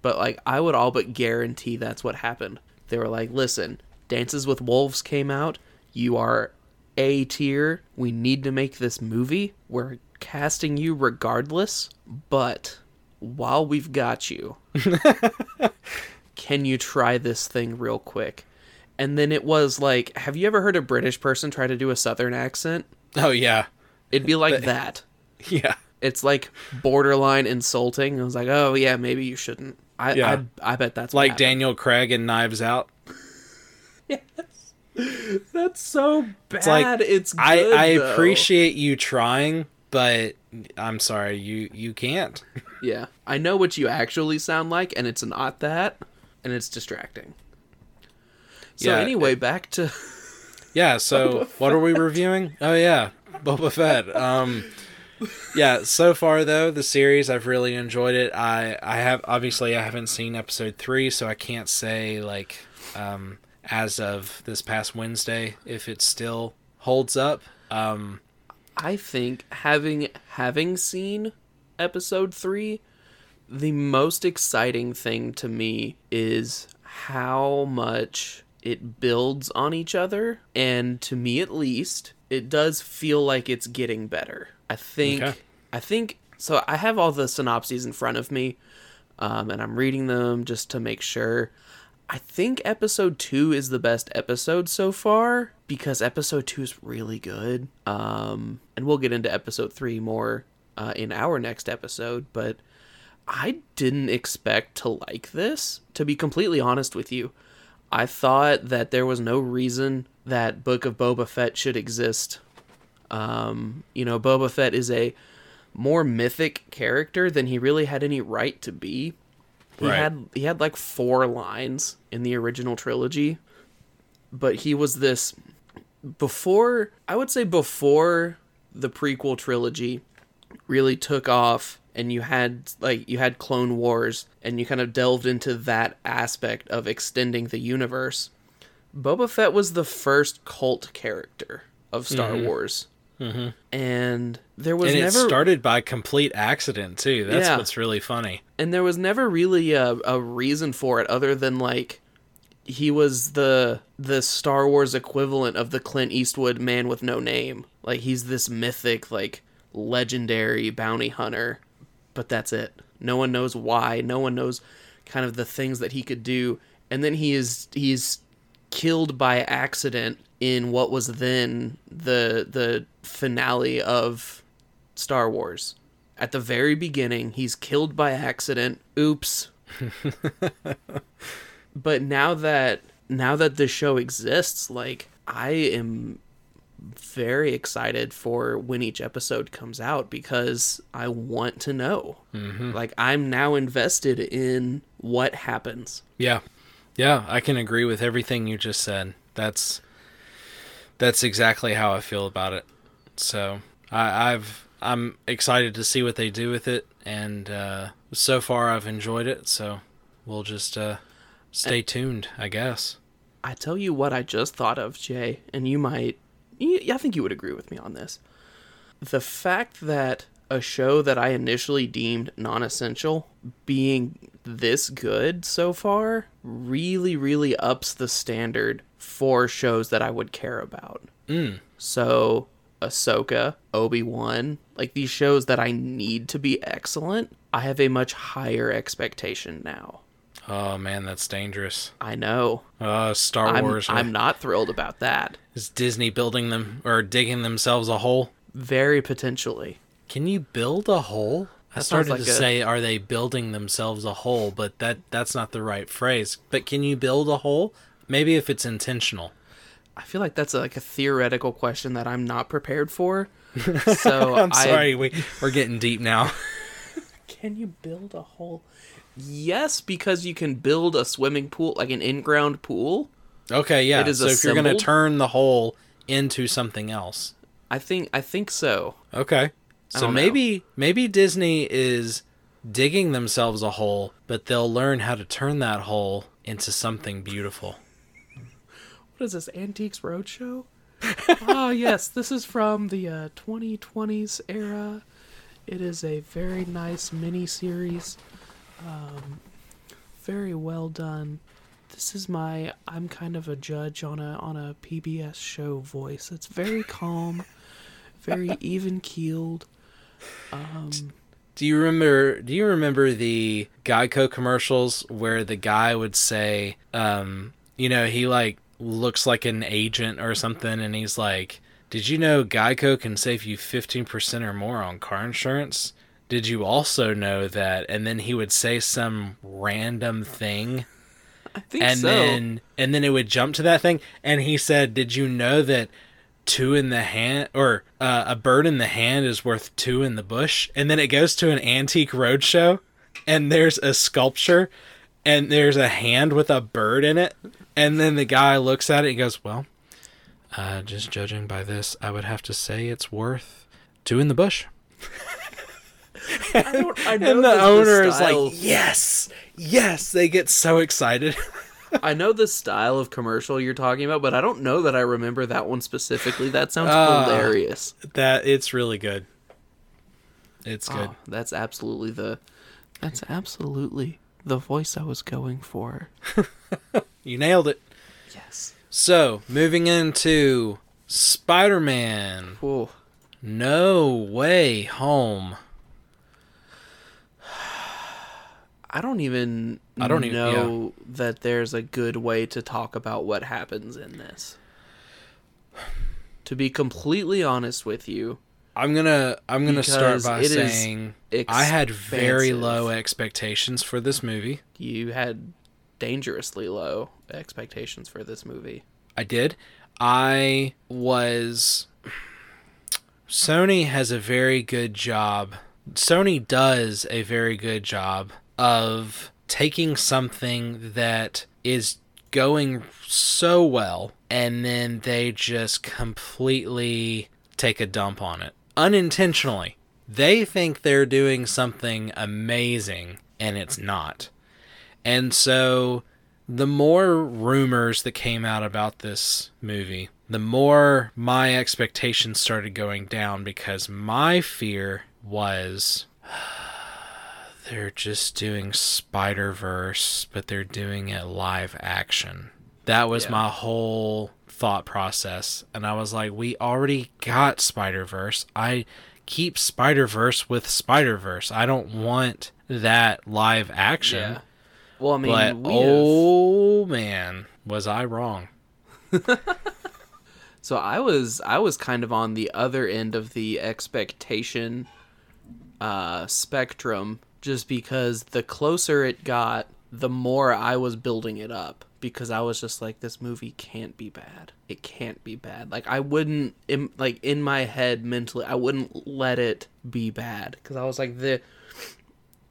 But like, I would all but guarantee that's what happened. They were like, "Listen, Dances with Wolves came out. You are a tier. We need to make this movie. We're casting you regardless. But while we've got you, can you try this thing real quick?" And then it was like, have you ever heard a British person try to do a Southern accent? oh, yeah. It'd be like that. Yeah. It's like borderline insulting. I was like, oh yeah, maybe you shouldn't. I Yeah. I, I bet that's like. Daniel Craig and Knives Out. Yes. That's so bad. It's like it's good, I I though. appreciate you trying, but I'm sorry you you can't. Yeah, I know what you actually sound like, and it's not that, and it's distracting. So Yeah, anyway, back to Yeah. So what are we reviewing? Oh yeah, Boba Fett. Um. Yeah. So far though, the series I've really enjoyed it. I I have obviously I haven't seen episode three, so I can't say like um as of this past Wednesday if it still holds up. Um. I think having having seen episode 3 the most exciting thing to me is how much it builds on each other and to me at least it does feel like it's getting better. I think Okay. I think so I have all the synopses in front of me um, and I'm reading them just to make sure. I think episode two is the best episode so far because episode two is really good. Um, and we'll get into episode three more uh, in our next episode. But I didn't expect to like this, to be completely honest with you. I thought that there was no reason that Book of Boba Fett should exist. Um, you know, Boba Fett is a more mythic character than he really had any right to be. He Right. had he had like four lines in the original trilogy, but he was this before I would say before the prequel trilogy really took off and you had like you had Clone Wars and you kind of delved into that aspect of extending the universe. Boba Fett was the first cult character of Star mm-hmm. Wars. Mm-hmm. And there was And it never started by complete accident too. That's Yeah. what's really funny. and there was never really a, a reason for it other than like he was the the Star Wars equivalent of the Clint Eastwood man with no name. Like he's this mythic, like legendary bounty hunter, but that's it. No one knows why. No one knows kind of the things that he could do. And then he is he's killed by accident in what was then the the finale of Star Wars. At the very beginning, he's killed by accident. Oops. but now that now that the show exists, like I am very excited for when each episode comes out because I want to know. Mm-hmm. Like I'm now invested in what happens. Yeah. Yeah, I can agree with everything you just said. That's that's exactly how I feel about it. So I, I've I'm excited to see what they do with it, and uh, so far I've enjoyed it. So we'll just uh, stay tuned, I guess. I tell you what I just thought of, Jay, and you might I think you would agree with me on this. The fact that a show that I initially deemed non-essential being this good so far really really ups the standard for shows that I would care about. Mm. So, Ahsoka, Obi-Wan, like these shows that I need to be excellent, I have a much higher expectation now. Oh man, that's dangerous. I know. Uh, Star I'm, Wars. I'm not thrilled about that. Is Disney building them or digging themselves a hole? Very potentially. Can you build a hole? I started sounds to a- say, are they building themselves a hole? But that that's not the right phrase. But can you build a hole? Maybe if it's intentional. I feel like that's like a theoretical question that I'm not prepared for. So I'm I- sorry, we we're getting deep now. Can you build a hole? Yes, because you can build a swimming pool, like an in-ground pool. Okay, yeah. It is so if you're gonna turn the hole into something else, I think I think so. okay. So don't know. maybe maybe Disney is digging themselves a hole, but they'll learn how to turn that hole into something beautiful. What is this Antiques Roadshow? Ah, yes, this is from the uh, 2020s era. It is a very nice mini series. Um, very well done. This is my I'm kind of a judge on a on a PBS show voice. It's very calm, very even keeled. Do you remember? Do you remember the Geico commercials where the guy would say, um, you know, he like looks like an agent or something, and he's like, "Did you know Geico can save you fifteen percent or more on car insurance? Did you also know that?" And then he would say some random thing, I think and so. then and then it would jump to that thing, and he said, "Did you know that?" Two in the hand, or uh, a bird in the hand is worth two in the bush. And then it goes to an antique roadshow, and there's a sculpture, and there's a hand with a bird in it. And then the guy looks at it and goes, Well, uh, just judging by this, I would have to say it's worth two in the bush. I don't, I know And the the owner is like, Yes, yes. They get so excited. I know the style of commercial you're talking about, but I don't know that I remember that one specifically. That sounds Ah. hilarious. that it's really good. It's good. Oh, that's absolutely the that's absolutely the voice I was going for. You nailed it. Yes. So, moving into Spider Man Whoa. No Way Home. I don't even I don't even- know that there's a good way to talk about what happens in this. To be completely honest with you, I'm gonna I'm gonna start by saying I had very low expectations for this movie. you had dangerously low expectations for this movie. I did. I was. Sony has a very good job. Sony does a very good job of taking something that is going so well and then they just completely take a dump on it unintentionally. They think they're doing something amazing and it's not. And so the more rumors that came out about this movie, the more my expectations started going down because my fear was they're just doing Spider Verse, but they're doing it live action. That was Yeah. my whole thought process. And I was like, we already got Spider Verse. I keep Spider Verse with Spider Verse. I don't want that live action. Yeah. Well, I mean, But we have- oh man, was I wrong? So I was I was kind of on the other end of the expectation uh, spectrum, just because the closer it got, the more I was building it up. Because I was just like, this movie can't be bad. It can't be bad. Like I wouldn't, in, like in my head mentally, I wouldn't let it be bad. Because I was like, the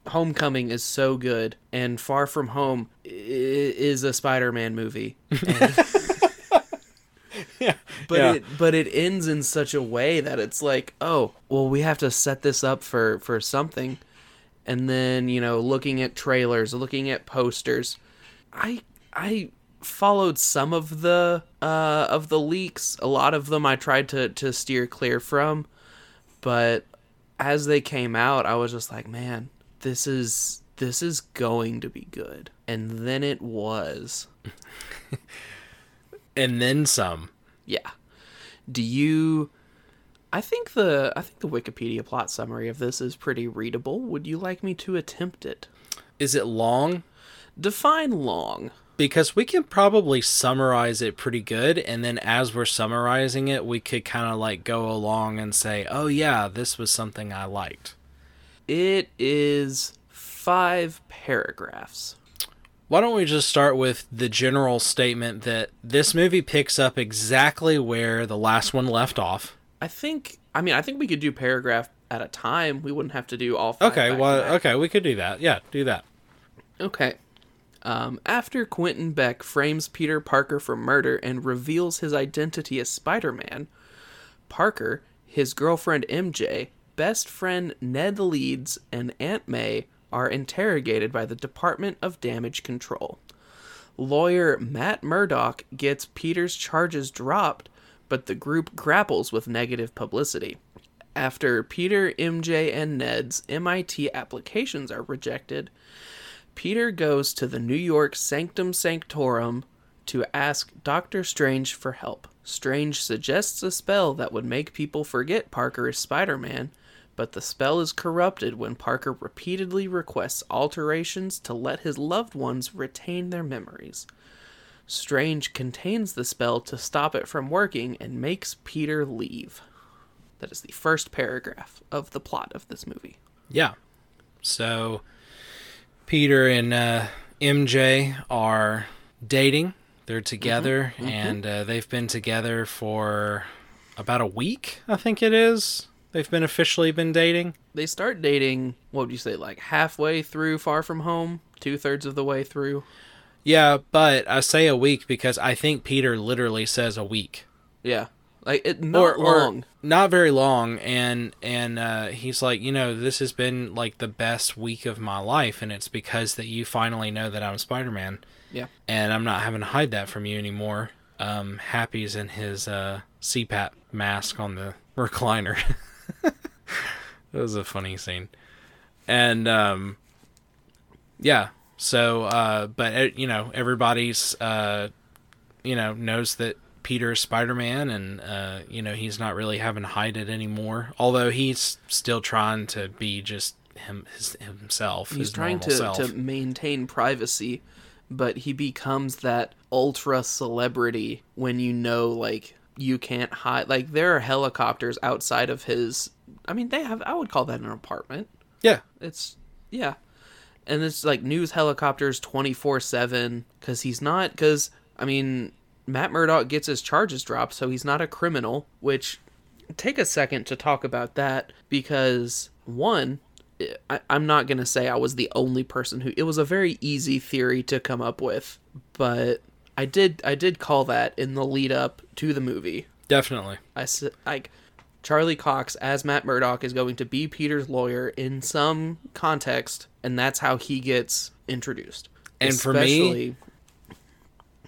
Homecoming is so good, and Far From Home is a Spider-Man movie. And- Yeah. but Yeah. it but it ends in such a way that it's like oh well we have to set this up for for something and then you know looking at trailers looking at posters i i followed some of the uh of the leaks a lot of them i tried to to steer clear from but as they came out i was just like man this is this is going to be good and then it was And then some. Yeah. Do you I think the I think the Wikipedia plot summary of this is pretty readable. Would you like me to attempt it? Is it long? Define long. because we can probably summarize it pretty good and then as we're summarizing it we could kind of like go along and say oh yeah this was something i liked It is five paragraphs. why don't we just start with the general statement that this movie picks up exactly where the last one left off I think. I mean, I think we could do paragraph at a time. We wouldn't have to do all five. okay well okay we could do that yeah do that Okay. Um, after Quentin Beck frames Peter Parker for murder and reveals his identity as Spider Man, Parker, his girlfriend MJ, best friend Ned Leeds, and Aunt May are interrogated by the Department of Damage Control. Lawyer Matt Murdock gets Peter's charges dropped, but the group grapples with negative publicity. After Peter, MJ, and Ned's MIT applications are rejected, Peter goes to the New York Sanctum Sanctorum to ask Doctor Strange for help. Strange suggests a spell that would make people forget Parker is Spider Man, but the spell is corrupted when Parker repeatedly requests alterations to let his loved ones retain their memories. Strange contains the spell to stop it from working and makes Peter leave. That is the first paragraph of the plot of this movie. Yeah. So Peter and uh, MJ are dating. They're together, and uh, they've been together for about a week. I think it is. They've been officially been dating. they start dating what would you say like halfway through far from home two-thirds of the way through Yeah, but I say a week because I think Peter literally says a week. yeah. Like it not long. not very long and and uh, he's like you know this has been like the best week of my life and it's because that you finally know that i'm spider-man. Yeah. And i'm not having to hide that from you anymore. Um happy's in his uh CPAP mask on the recliner. That was a funny scene. And um yeah so uh but uh, you know everybody's uh you know knows that Peter is Spider-Man and uh you know he's not really having to hide it anymore. Although he's still trying to be just him his, himself he's his trying to, self. to maintain privacy but he becomes that ultra celebrity when you know like you can't hide like there are helicopters outside of his i mean they have i would call that an apartment. Yeah. It's yeah and it's like news helicopters 24-7 because he's not because i mean matt murdock gets his charges dropped so he's not a criminal which take a second to talk about that because one I, i'm not going to say i was the only person who it was a very easy theory to come up with but i did i did call that in the lead up to the movie. Definitely. I said like Charlie Cox as Matt Murdock is going to be Peter's lawyer in some context, and that's how he gets introduced. And for me-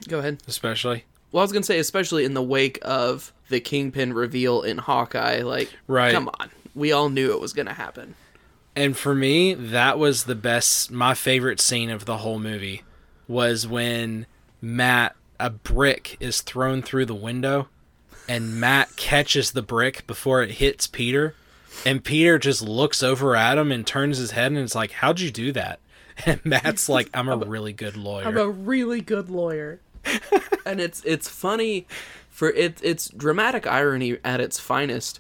go ahead. especially Well, I was gonna say, especially in the wake of the Kingpin reveal in Hawkeye, like, Right. Come on, we all knew it was gonna happen. And for me, that was the best, my favorite scene of the whole movie was when Matt, a brick is thrown through the window and Matt catches the brick before it hits Peter. And Peter just looks over at him and turns his head and it's like, How'd you do that? And Matt's like, I'm a really good lawyer. I'm a really good lawyer. and it's it's funny for it it's dramatic irony at its finest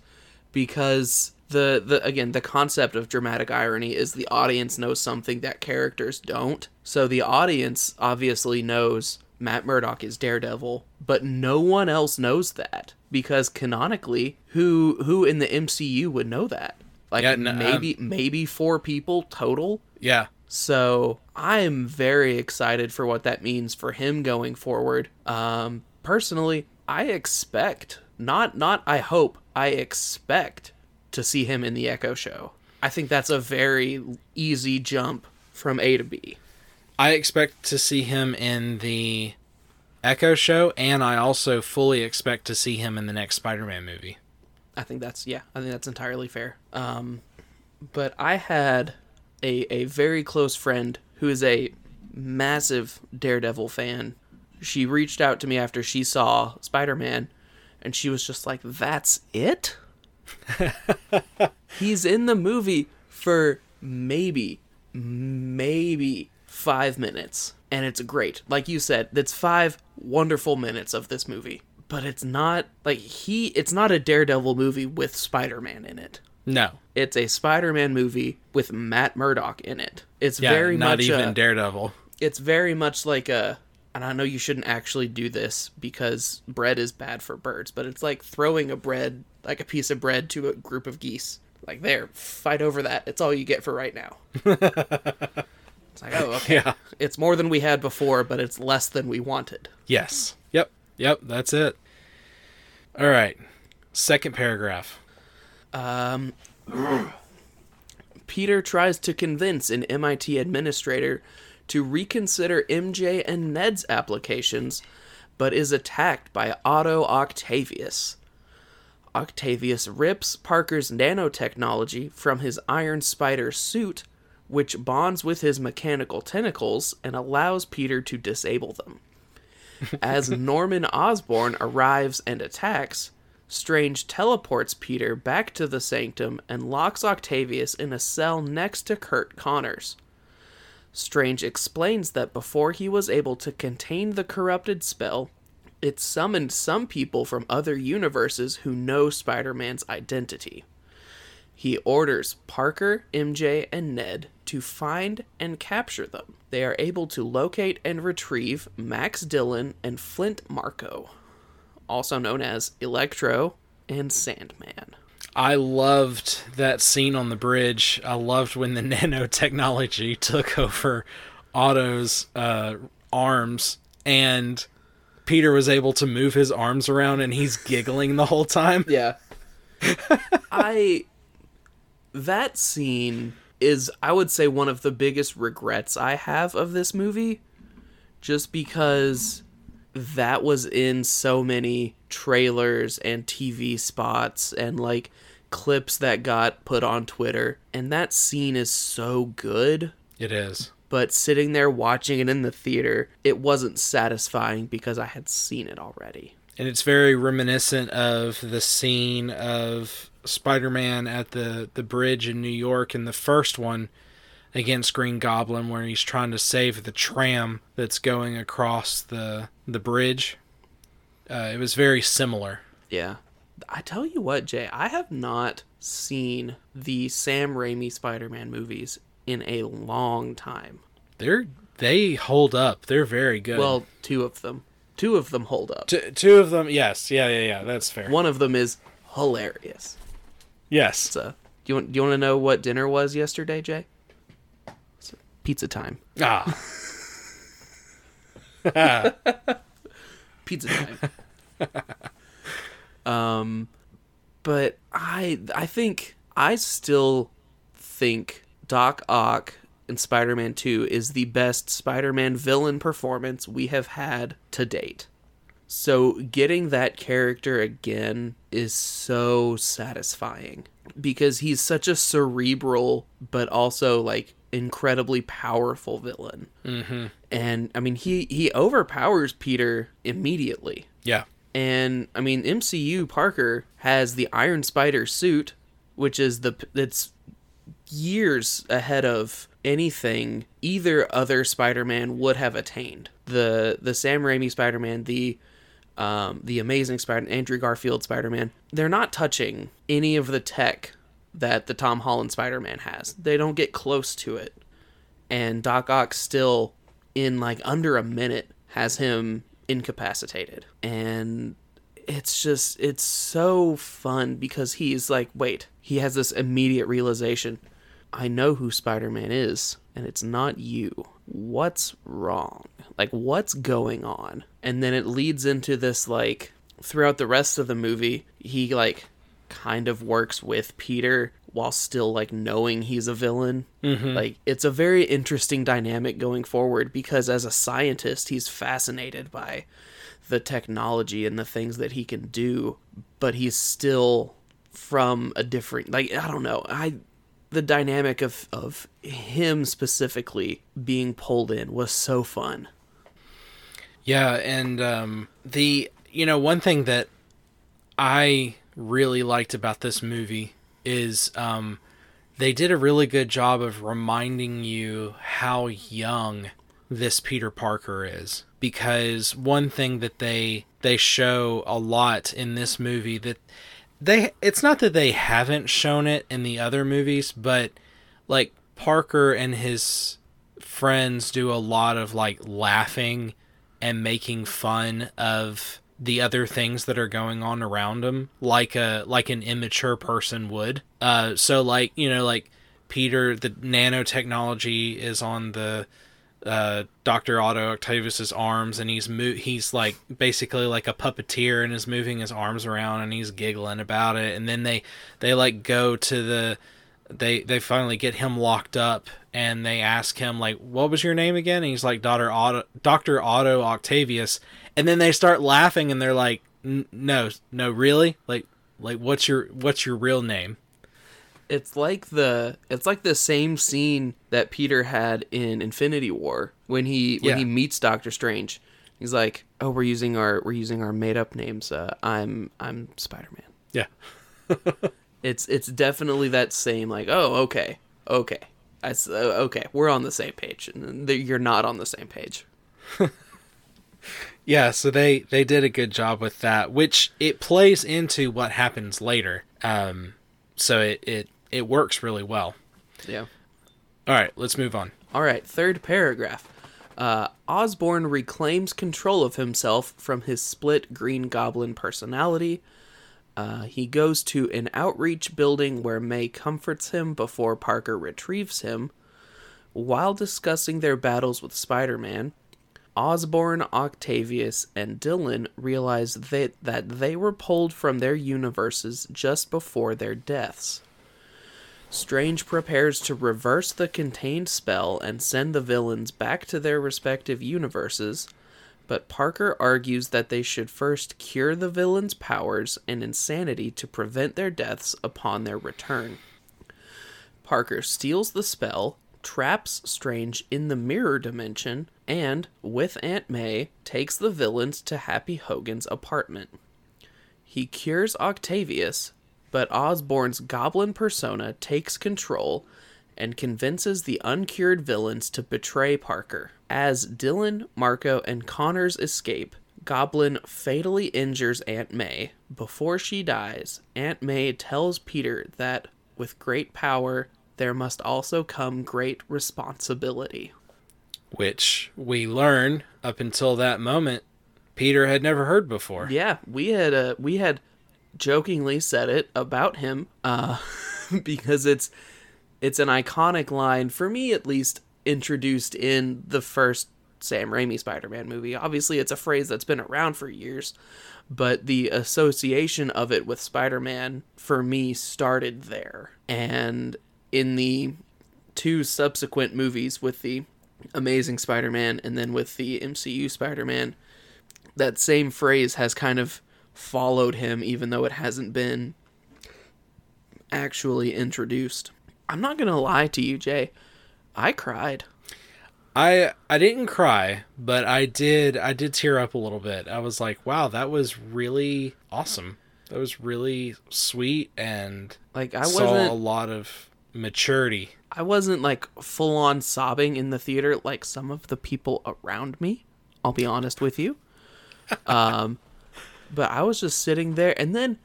because the the again the concept of dramatic irony is the audience knows something that characters don't. So the audience obviously knows Matt Murdock is Daredevil, but no one else knows that because canonically who who in the MCU would know that? Like Yeah, no, um, maybe maybe four people total. yeah. So I'm very excited for what that means for him going forward. Um, personally, I expect not not I hope I expect to see him in the Echo Show. I think that's a very easy jump from A to B. I expect to see him in the Echo show, and I also fully expect to see him in the next Spider Man movie. I think that's yeah, I think that's entirely fair. Um, but I had a a very close friend who is a massive Daredevil fan. She reached out to me after she saw Spider Man, and she was just like, "That's it." He's in the movie for maybe, maybe five minutes, and it's great. Like you said, that's five wonderful minutes of this movie. But it's not like he. It's not a Daredevil movie with Spider Man in it. No. It's a Spider Man movie with Matt Murdock in it. It's Yeah, very not much even a, Daredevil. it's very much like a and I know you shouldn't actually do this because bread is bad for birds, but it's like throwing a bread like a piece of bread to a group of geese. Like there, fight over that. It's all you get for right now. it's like, oh, okay. Yeah. It's more than we had before, but it's less than we wanted. Yes. Yep. Yep. That's it. All right. Second paragraph. Um, Peter tries to convince an MIT administrator to reconsider MJ and Ned's applications, but is attacked by Otto Octavius. Octavius rips Parker's nanotechnology from his Iron Spider suit, which bonds with his mechanical tentacles and allows Peter to disable them. As Norman Osborn arrives and attacks, Strange teleports Peter back to the sanctum and locks Octavius in a cell next to Curt Connors. Strange explains that before he was able to contain the corrupted spell, it summoned some people from other universes who know Spider Man's identity. He orders Parker, MJ, and Ned to find and capture them. They are able to locate and retrieve Max Dillon and Flint Marko, also known as Electro and Sandman. I loved that scene on the bridge. I loved when the nanotechnology took over Otto's uh, arms and Peter was able to move his arms around and he's giggling the whole time. Yeah. I that scene is I would say one of the biggest regrets I have of this movie just because that was in so many trailers and TV spots and like clips that got put on Twitter and that scene is so good It is. but sitting there watching it in the theater it wasn't satisfying because I had seen it already. And it's very reminiscent of the scene of Spider-Man at the the bridge in New York in the first one against Green Goblin where he's trying to save the tram that's going across the the bridge. Uh, it was very similar. Yeah. I tell you what, Jay, I have not seen the Sam Raimi Spider Man movies in a long time. They're they hold up. They're very good. Well, two of them. Two of them hold up. T- two of them, yes, yeah, yeah, yeah. That's fair. One of them is hilarious. Yes. So, do you want, do you want to know what dinner was yesterday, Jay? It's pizza time. Ah. pizza time. um, but I I think I still think Doc Ock in Spider-Man 2 is the best Spider-Man villain performance we have had to date. So getting that character again is so satisfying because he's such a cerebral but also like incredibly powerful villain. mm-hmm. And I mean he he overpowers Peter immediately. Yeah. And I mean MCU Parker has the Iron Spider suit which is the it's years ahead of anything either other Spider-Man would have attained. The the Sam Raimi Spider-Man, the um, the Amazing Spider, Man Andrew Garfield Spider-Man, they're not touching any of the tech that the Tom Holland Spider-Man has. They don't get close to it, and Doc Ock still, in like under a minute, has him incapacitated, and it's just it's so fun because he's like, wait, he has this immediate realization. I know who Spider Man is, and it's not you. What's wrong? Like, what's going on? And then it leads into this, like, throughout the rest of the movie, he, like, kind of works with Peter while still, like, knowing he's a villain. Mm-hmm. Like, it's a very interesting dynamic going forward because as a scientist, he's fascinated by the technology and the things that he can do, but he's still from a different, like, I don't know. I the dynamic of of him specifically being pulled in was so fun. Yeah, and um, the you know one thing that I really liked about this movie is um, they did a really good job of reminding you how young this Peter Parker is. Because one thing that they they show a lot in this movie that they it's not that they haven't shown it in the other movies but like Parker and his friends do a lot of like laughing and making fun of the other things that are going on around him like a like an immature person would. Uh so like you know like peter the nanotechnology is on the uh dr otto octavius's arms and he's mo- he's like basically like a puppeteer and is moving his arms around and he's giggling about it. And then they they like go to the they they finally get him locked up and they ask him like what was your name again and he's like daughter otto dr otto octavius and then they start laughing and they're like no no really like like what's your what's your real name it's like the it's like the same scene that Peter had in Infinity War when he when Yeah. he meets Doctor Strange. He's like, "Oh, we're using our we're using our made up names. Uh, I'm I'm Spider Man." yeah It's it's definitely that same like, "Oh, okay, okay, I uh, okay, we're on the same page." And you're not on the same page. yeah so they they did a good job with that which it plays into what happens later um so it it it works really well Yeah. all right let's move on All right, third paragraph. Uh, Osborn reclaims control of himself from his split Green Goblin personality. Uh, he goes to an outreach building where May comforts him before Parker retrieves him. While discussing their battles with Spider Man, Osborn, Octavius, and Dillon realize that, that they were pulled from their universes just before their deaths. Strange prepares to reverse the contained spell and send the villains back to their respective universes, but Parker argues that they should first cure the villains' powers and insanity to prevent their deaths upon their return. Parker steals the spell, traps Strange in the mirror dimension, and, with Aunt May, takes the villains to Happy Hogan's apartment. He cures Octavius, but Osborn's goblin persona takes control and convinces the uncured villains to betray Parker. As Dillon, Marko, and Connors escape, Goblin fatally injures Aunt May. Before she dies, Aunt May tells Peter that with great power, there must also come great responsibility. which we learn up until that moment Peter had never heard before. Yeah, we had uh, we had jokingly said it about him uh, because it's it's an iconic line for me at least introduced in the first Sam Raimi Spider-Man movie. Obviously, it's a phrase that's been around for years, but the association of it with Spider-Man for me started there. And in the two subsequent movies with the Amazing Spider-Man and then with the MCU Spider-Man, that same phrase has kind of followed him even though it hasn't been actually introduced. I'm not going to lie to you, Jay. I cried. I I didn't cry, but I did I did tear up a little bit. I was like, wow, that was really awesome. That was really sweet and Like I saw a lot of maturity. I wasn't like full on sobbing in the theater like some of the people around me. I'll be honest with you. Um but I was just sitting there and then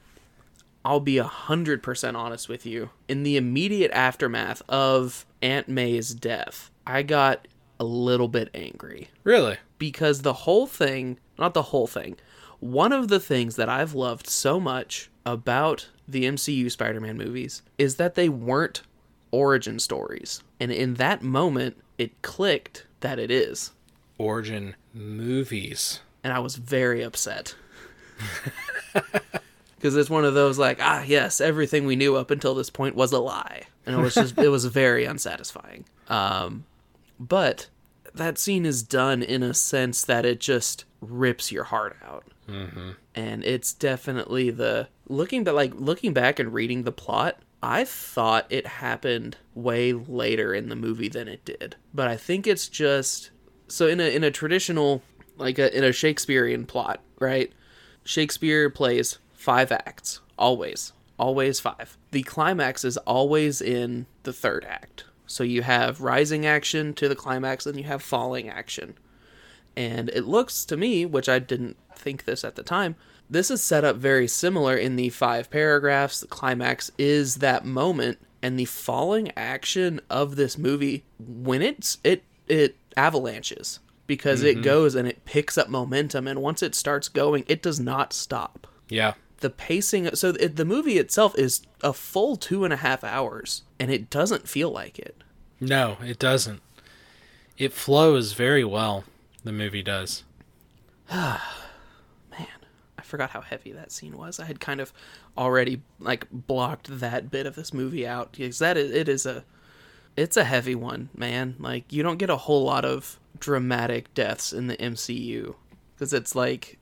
I'll be a hundred percent honest with you. In the immediate aftermath of Aunt May's death, I got a little bit angry. Really? because the whole thing, not the whole thing, one of the things that I've loved so much about the MCU Spider Man movies is that they weren't origin stories. And in that moment, it clicked that it is. Origin movies. And I was very upset. Because it's one of those like, ah, yes, everything we knew up until this point was a lie. And it was just, it was very unsatisfying. Um, but that scene is done in a sense that it just rips your heart out. Mm-hmm. And it's definitely the looking but like looking back and reading the plot. I thought it happened way later in the movie than it did, but I think it's just so in a in a traditional like a, in a Shakespearean plot, right? Shakespeare plays five acts always, always five. The climax is always in the third act. So you have rising action to the climax, and you have falling action. And it looks to me, which I didn't think this at the time, this is set up very similar in the five paragraphs. The climax is that moment, and the falling action of this movie when it's it it avalanches because it mm-hmm. goes and it picks up momentum, and once it starts going, it does not stop Yeah. The pacing so it, the movie itself is a full two and a half hours and it doesn't feel like it No, it doesn't. It flows very well. The movie does. Ah, man i forgot how heavy that scene was i had kind of already like blocked that bit of this movie out because that is it is a it's a heavy one man like you don't get a whole lot of dramatic deaths in the mcu because it's like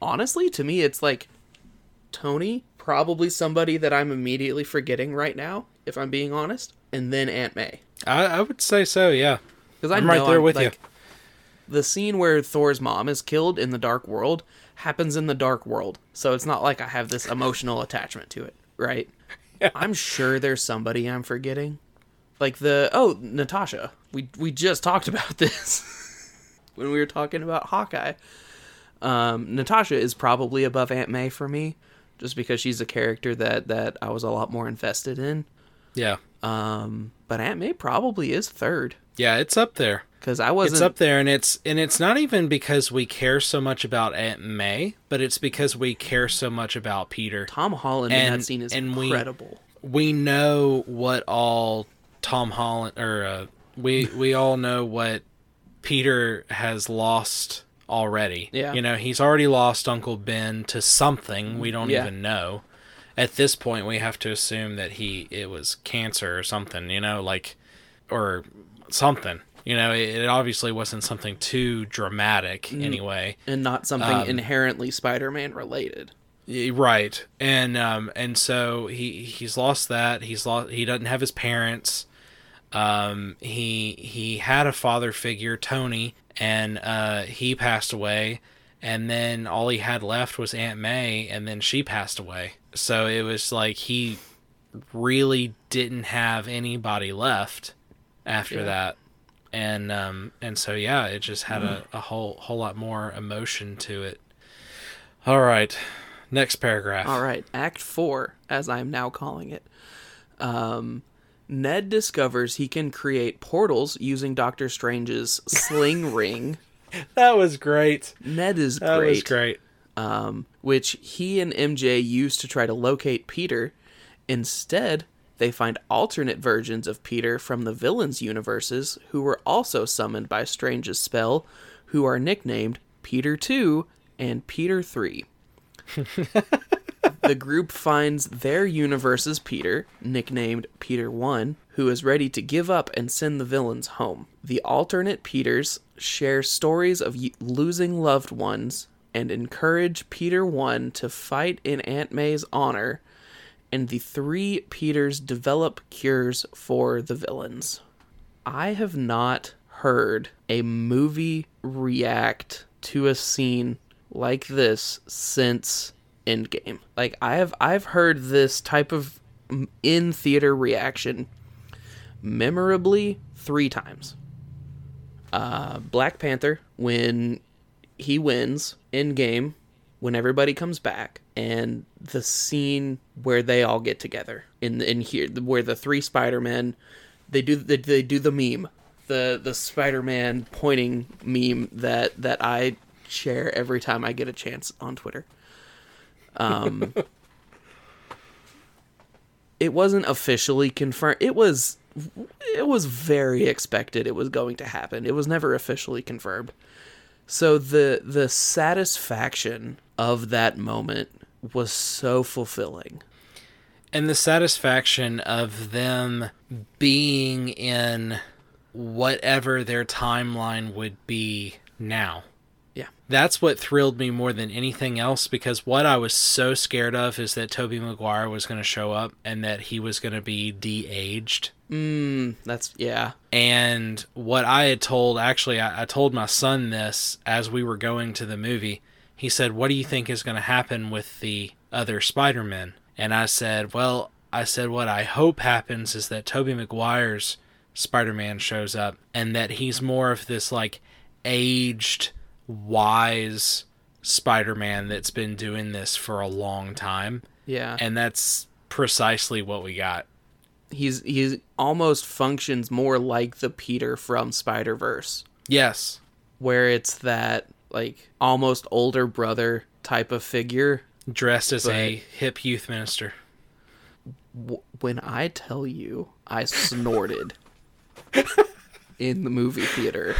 honestly to me it's like tony probably somebody that i'm immediately forgetting right now if i'm being honest and then aunt may I, I would say so. Yeah. Because I I'm know right there I'm, with you. The scene where Thor's mom is killed in the Dark World happens in the Dark World, so it's not like I have this emotional attachment to it, right? I'm sure there's somebody I'm forgetting, like the oh Natasha. We we just talked about this when we were talking about Hawkeye. Um, Natasha is probably above Aunt May for me, just because she's a character that that I was a lot more invested in. Yeah. Um, but Aunt May probably is third Yeah. It's up there. because I wasn't. It's up there, and it's and it's not even because we care so much about Aunt May, but it's because we care so much about Peter. Tom Holland in And- that scene is and we- incredible. we know what all Tom Holland or uh, we we all know what Peter has lost already. Yeah. You know, he's already lost Uncle Ben to something we don't Yeah. even know. At this point we have to assume that he it was cancer or something, you know, like or something. You know, it, it obviously wasn't something too dramatic anyway. and not something Um, inherently Spider-Man related. Right, and um, and so he he's lost that. He's lost. He doesn't have his parents. Um, he he had a father figure, Tony, and uh, he passed away. And then all he had left was Aunt May, and then she passed away. So it was like he really didn't have anybody left after Yeah. that. And um and so yeah, it just had a, a whole whole lot more emotion to it. All right. Next paragraph. All right, Act Four, as I'm now calling it. Um, Ned discovers he can create portals using Doctor Strange's sling ring. That was great. Ned is That great. That was great. um, which he and MJ use to try to locate Peter. Instead, they find alternate versions of Peter from the villains' universes who were also summoned by Strange's spell, who are nicknamed Peter 2 and Peter 3. the group finds their universe's Peter, nicknamed Peter 1, who is ready to give up and send the villains home. The alternate Peters share stories of y- losing loved ones and encourage Peter 1 to fight in Aunt May's honor, and the three Peters develop cures for the villains. I have not heard a movie react to a scene like this since Endgame. Like I have I've heard this type of in theater reaction memorably 3 times. Uh Black Panther when he wins Endgame when everybody comes back and the scene where they all get together in in here where the three Spider-Men they do they, they do the meme the the Spider-Man pointing meme that that I share every time I get a chance on Twitter. Um it wasn't officially confirmed. It was it was very expected it was going to happen. It was never officially confirmed. So the the satisfaction of that moment was so fulfilling. And the satisfaction of them being in whatever their timeline would be now. Yeah. That's what thrilled me more than anything else because what I was so scared of is that Tobey Maguire was going to show up and that he was going to be de-aged. Mm, that's yeah. And what I had told, actually, I, I told my son this as we were going to the movie. He said, What do you think is going to happen with the other Spider Men? and I said, "Well, I said what I hope happens is that Tobey Maguire's Spider-Man shows up and that he's more of this like aged, wise Spider-Man that's been doing this for a long time." Yeah. And that's precisely what we got. he's he's almost functions more like the Peter from Spider Verse, Yes. where it's that like almost older brother type of figure. Dressed as a hip youth minister. W- when I tell you, I snorted in the movie theater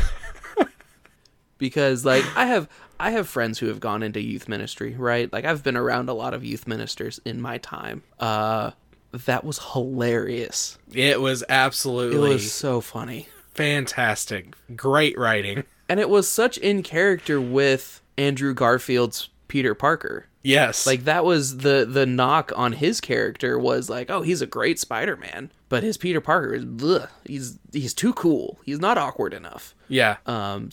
because like I have I have friends who have gone into youth ministry, right? Like I've been around a lot of youth ministers in my time. Uh that was hilarious. It was absolutely It was so funny. fantastic. Great writing. and it was such in character with Andrew Garfield's Peter Parker. Yes. Like that was the the knock on his character was like, oh, he's a great Spider-Man, but his Peter Parker is bleh. he's he's too cool. He's not awkward enough. yeah. Um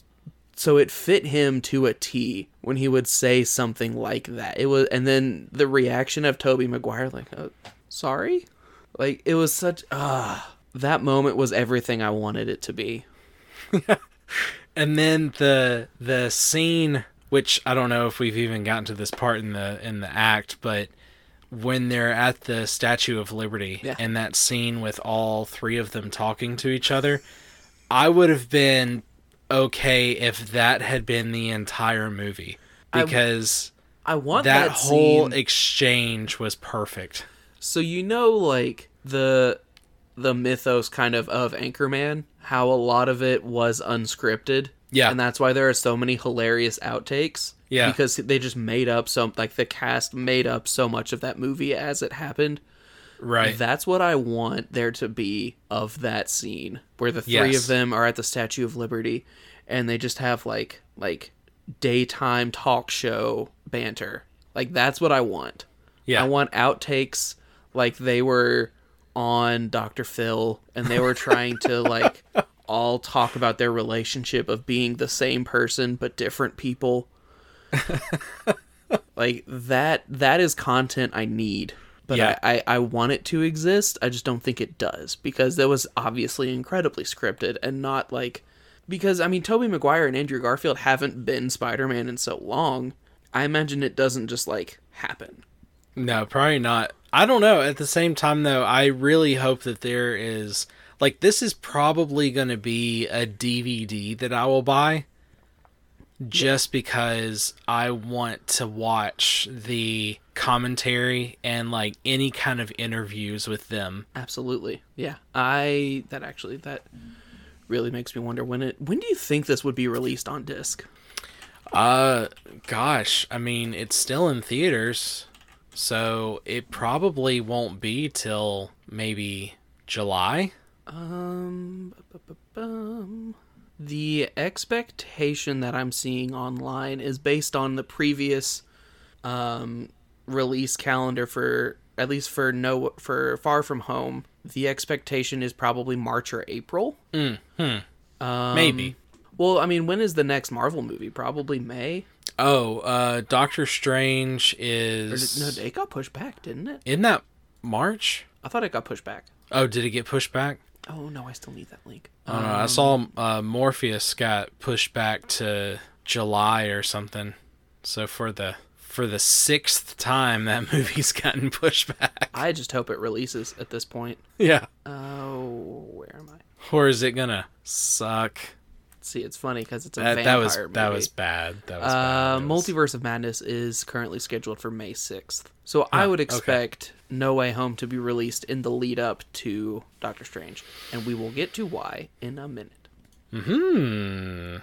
so it fit him to a T when he would say something like that. It was and then the reaction of Tobey Maguire like, uh, "Sorry?" Like it was such ah that moment was everything I wanted it to be. and then the the scene which I don't know if we've even gotten to this part in the in the act, but when they're at the Statue of Liberty Yeah. and that scene with all three of them talking to each other, I would have been okay if that had been the entire movie because I want that, that, whole exchange was perfect. So you know, like the the mythos kind of of Anchorman, how a lot of it was unscripted. Yeah. and that's why there are so many hilarious outtakes. Yeah. because they just made up some like the cast made up so much of that movie as it happened. Right. That's what I want there to be of that scene where the three Yes. of them are at the Statue of Liberty, and they just have like like daytime talk show banter. Like that's what I want. yeah. I want outtakes like they were on Dr. Phil and they were trying to like all talk about their relationship of being the same person but different people. like that that is content I need. But Yeah. I, I, I want it to exist. I just don't think it does because that was obviously incredibly scripted and not like because I mean Tobey Maguire and Andrew Garfield haven't been Spider-Man in so long. I imagine it doesn't just like happen. No, probably not. I don't know. At the same time, though, I really hope that there is like this is probably going to be a DVD that I will buy just because I want to watch the commentary and like any kind of interviews with them. Absolutely. Yeah. I that actually that really makes me wonder when it when do you think this would be released on disc? Uh gosh, I mean, it's still in theaters, so it probably won't be till maybe July. Um bu- bu- bum. The expectation that I'm seeing online is based on the previous um release calendar for at least for no for Far From Home. The expectation is probably March or April. Um, Maybe. Well, I mean, when is the next Marvel movie? Probably May. Oh, uh Doctor Strange is did, no, it got pushed back, didn't it? Isn't that March? I thought it got pushed back. Oh, did it get pushed back? Oh no, I still need that link. I don't know. I saw uh, Morbius got pushed back to July or something. So for the for the sixth time, that movie's gotten pushed back. I just hope it releases at this point. Yeah. Oh, where am I? Or is it gonna suck? See, it's funny because it's a That, vampire that was movie. that was bad. That was Uh, bad. Multiverse of Madness is currently scheduled for May 6th. So I would okay. expect No Way Home to be released in the lead up to Doctor Strange. And we will get to why in a minute. Hmm.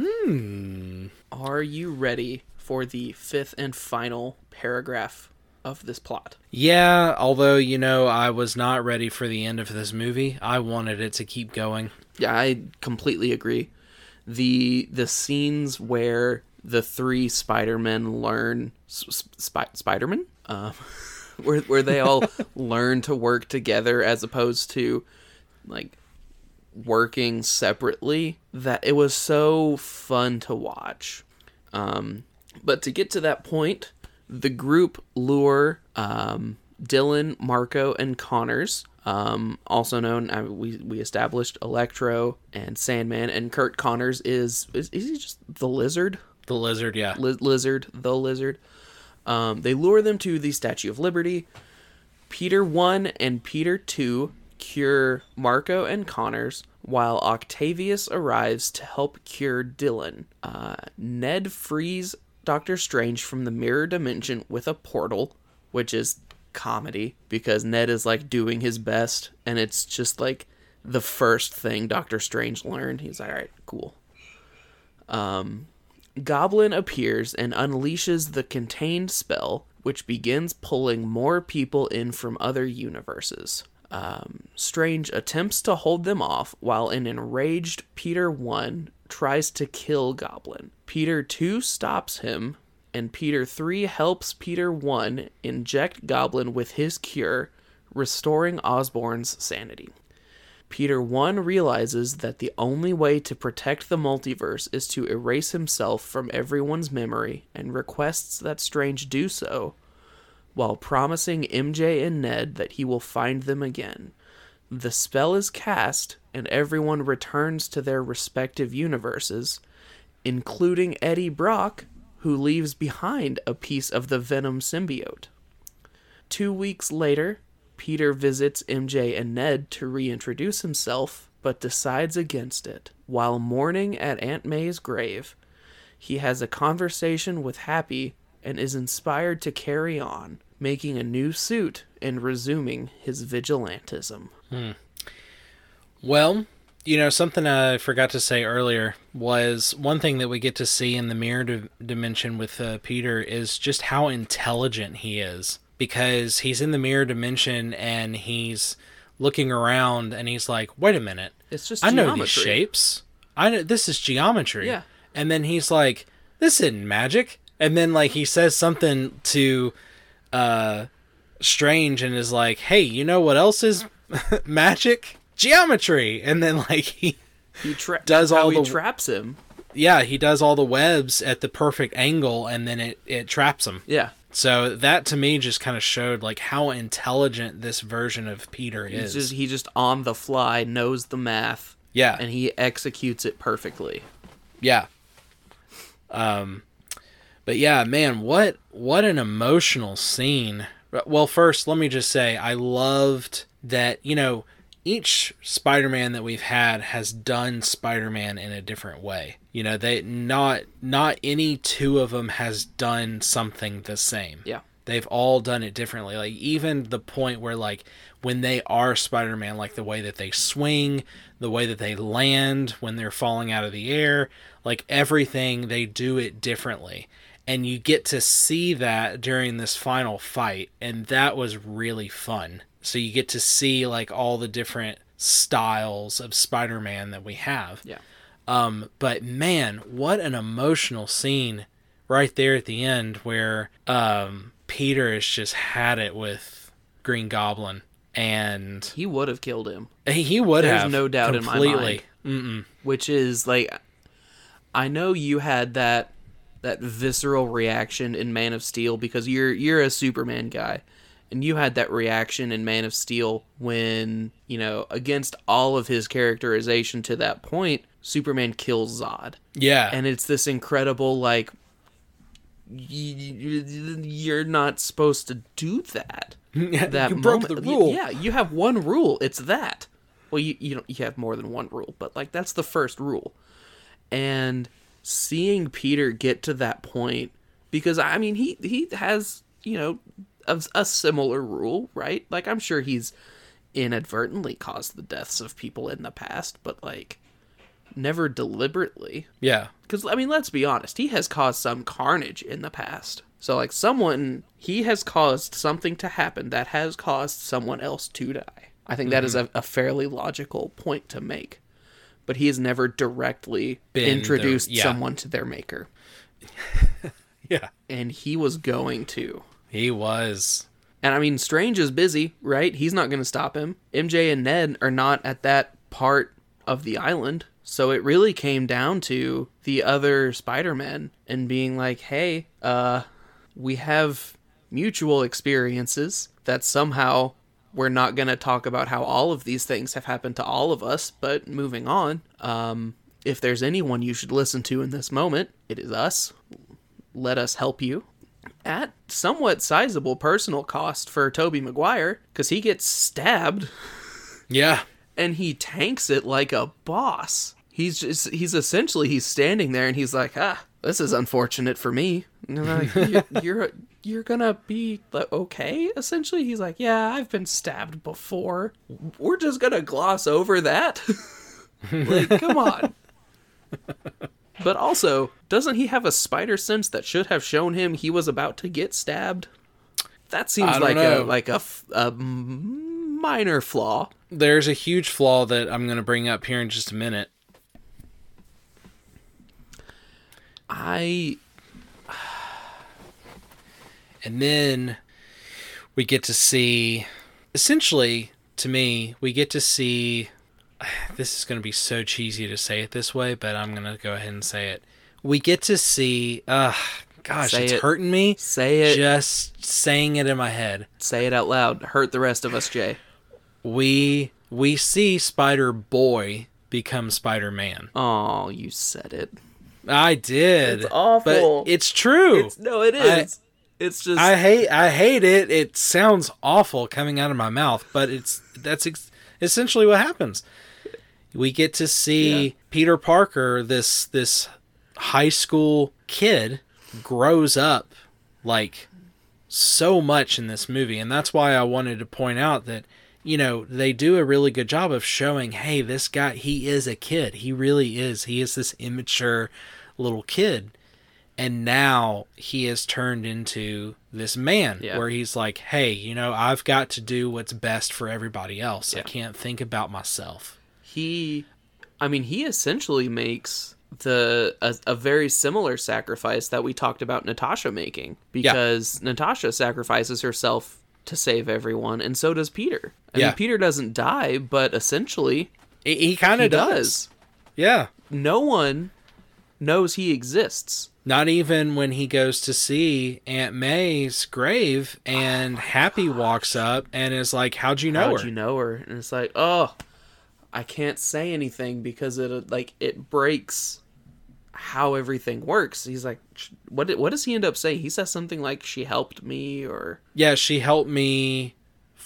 Hmm. Are you ready for the fifth and final paragraph of this plot? Yeah, although you know I was not ready for the end of this movie. I wanted it to keep going. Yeah, I completely agree. The the scenes where the three Spider-Men learn sp- Spider-Man, um, where where they all learn to work together as opposed to like working separately. That it was so fun to watch. Um, but to get to that point, the group lure um, Dillon, Marko, and Connors, um, also known uh, we we established Electro and Sandman, and Curt Connors is is, is he just the Lizard? The lizard, yeah. Li- lizard, the Lizard. Um, they lure them to the Statue of Liberty. Peter one and Peter two cure Marko and Connors, while Octavius arrives to help cure Dillon. Uh, Ned frees Doctor Strange from the mirror dimension with a portal, which is comedy because Ned is like doing his best, and it's just like the first thing Doctor Strange learned. He's like, all right, cool. Um, Goblin appears and unleashes the contained spell, which begins pulling more people in from other universes. Um, Strange attempts to hold them off while an enraged Peter 1 tries to kill Goblin. Peter 2 stops him, and Peter 3 helps Peter 1 inject Goblin with his cure, restoring Osborn's sanity. Peter 1 realizes that the only way to protect the multiverse is to erase himself from everyone's memory and requests that Strange do so, while promising MJ and Ned that he will find them again. The spell is cast, and everyone returns to their respective universes, including Eddie Brock, who leaves behind a piece of the Venom symbiote. Two weeks later, Peter visits MJ and Ned to reintroduce himself, but decides against it. While mourning at Aunt May's grave, he has a conversation with Happy and is inspired to carry on, making a new suit and resuming his vigilantism. Hmm. Well, you know, something I forgot to say earlier was one thing that we get to see in the mirror di- dimension with uh, Peter is just how intelligent he is because he's in the mirror dimension and he's looking around and he's like, "Wait a minute. It's just I know these shapes. I know this is geometry." Yeah. And then he's like, "This isn't magic." And then like he says something to uh Strange and is like, "Hey, you know what else is magic? Geometry." And then like he He tra- Does all he the- traps him. yeah, he does all the webs at the perfect angle and then it it traps him. Yeah, So that to me just kind of showed like how intelligent this version of Peter he's is. just he just on the fly knows the math yeah. and he executes it perfectly. Yeah. Um but yeah, man, what what an emotional scene. Well, first, let me just say I loved that, you know, each Spider-Man that we've had has done Spider-Man in a different way. You know, they not not any two of them has done something the same. Yeah. They've all done it differently. Like even the point where like when they are Spider-Man, like the way that they swing, the way that they land when they're falling out of the air, like everything they do it differently. And you get to see that during this final fight and that was really fun. So you get to see like all the different styles of Spider-Man that we have. Yeah. Um, but man, what an emotional scene right there at the end where um, Peter has just had it with Green Goblin, and He would have killed him, he, would There's have no doubt in my completely. Mm-mm. which is like I know you had that that visceral reaction in Man of Steel because you're you're a Superman guy. And you had that reaction in Man of Steel when, you know, against all of his characterization to that point, Superman kills Zod. Yeah, and it's this incredible like y- y- you're not supposed to do that that you broke moment- the rule. yeah you have one rule it's that. Well you you don't you have more than one rule but like that's the first rule. And seeing peter get to that point because i mean he he has you know a, a similar rule right? Like i'm sure he's inadvertently caused the deaths of people in the past but like never deliberately. Yeah, because I mean, let's be honest, he has caused some carnage in the past. So like someone he has caused something to happen that has caused someone else to die. I think that is a, a fairly logical point to make. But he has never directly Been the- introduced yeah. someone to their maker. yeah. And he was going to. He was. And I mean, Strange is busy, right? He's not going to stop him. MJ and Ned are not at that part of the island. So it really came down to the other Spider-Men and being like, "Hey, uh we have mutual experiences that somehow we're not going to talk about how all of these things have happened to all of us, but moving on. Um, if there's anyone you should listen to in this moment, it is us. Let us help you at somewhat sizable personal cost for Tobey Maguire because he gets stabbed Yeah. and he tanks it like a boss. He's just he's essentially he's standing there and he's like, ah, this is unfortunate for me. Like, you're, you're you're gonna be okay. Essentially, he's like, yeah, I've been stabbed before. We're just gonna gloss over that. like, come on. But also, doesn't he have a spider sense that should have shown him he was about to get stabbed? That seems like know. a like a, a minor flaw. There's a huge flaw that I'm going to bring up here in just a minute. I And then we get to see, essentially, to me, we get to see. This is going to be so cheesy to say it this way, but I'm going to go ahead and say it. We get to see. Uh, gosh, Say it's it. hurting me say it. just saying it in my head. say it out loud. Hurt the rest of us, Jay. We we see Spider Boy become Spider Man. Oh, you said it. I did. It's awful. But it's true. no, it is. I- it's just I hate I hate it. It sounds awful coming out of my mouth, but it's that's ex- essentially what happens. We get to see Yeah. Peter Parker, this this high school kid, grows up like so much in this movie, and that's why I wanted to point out that you know they do a really good job of showing, hey, this guy he is a kid. He really is. He is this immature little kid and now he has turned into this man Yeah. where he's like hey you know i've got to do what's best for everybody else i can't think about myself he I mean, he essentially makes the a, a very similar sacrifice that we talked about Natasha making because Natasha sacrifices herself to save everyone and so does Peter. I Yeah. mean, Peter doesn't die, but essentially he, he kind of does. does. yeah No one knows he exists. not even when he goes to see aunt may's grave and happy walks up and is like how'd you know How'd her you know her? And it's like, oh, I can't say anything because it like it breaks how everything works. He's like, what? What does he end up saying? He says something like, "She helped me," or yeah she helped me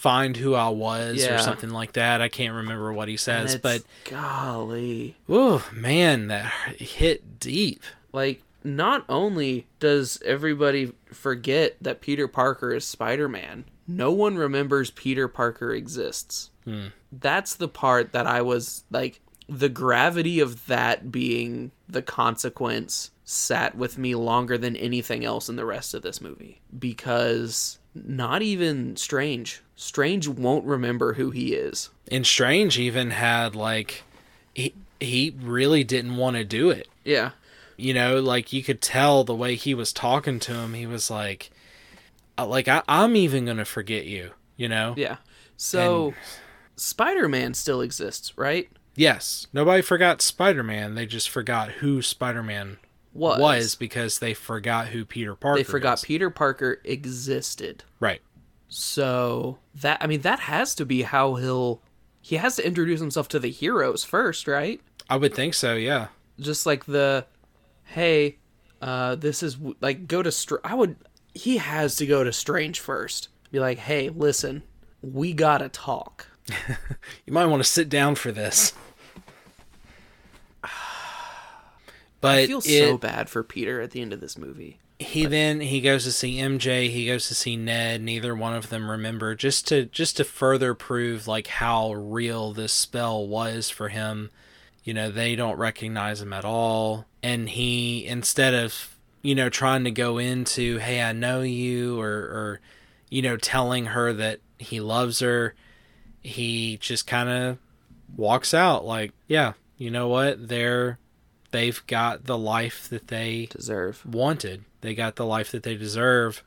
find who i was or something like that. I can't remember what he says but golly, oh man that hit deep. Like not only does everybody forget that Peter Parker is Spider-Man, no one remembers Peter Parker exists. Hmm. That's the part that I was like the gravity of that being the consequence sat with me longer than anything else in the rest of this movie. Because not even Strange. Strange won't remember who he is. and Strange even had like he he really didn't want to do it. Yeah. You know, like you could tell the way he was talking to him. He was like, like I, I'm even gonna forget you. You know. Yeah. So Spider-Man still exists, right? Yes. Nobody forgot Spider Man. They just forgot who Spider Man Was. was because they forgot who Peter Parker. they forgot is. Peter Parker existed. Right. So that I mean that has to be how he'll he has to introduce himself to the heroes first, right? I would think so. Yeah. Just like the hey, uh this is like go to Str- I would he has to go to Strange first. Be like, "Hey, listen, we got to talk." You might want to sit down for this. But I feel it, so bad for Peter at the end of this movie. he then he goes to see MJ, he goes to see Ned, neither one of them remember just to just to further prove like how real this spell was for him. You know, they don't recognize him at all and he instead of, you know, trying to go into, "Hey, I know you," or or you know, telling her that he loves her, he just kind of walks out like, "Yeah, you know what? They're they've got the life that they Deserve. wanted. They got the life that they deserve.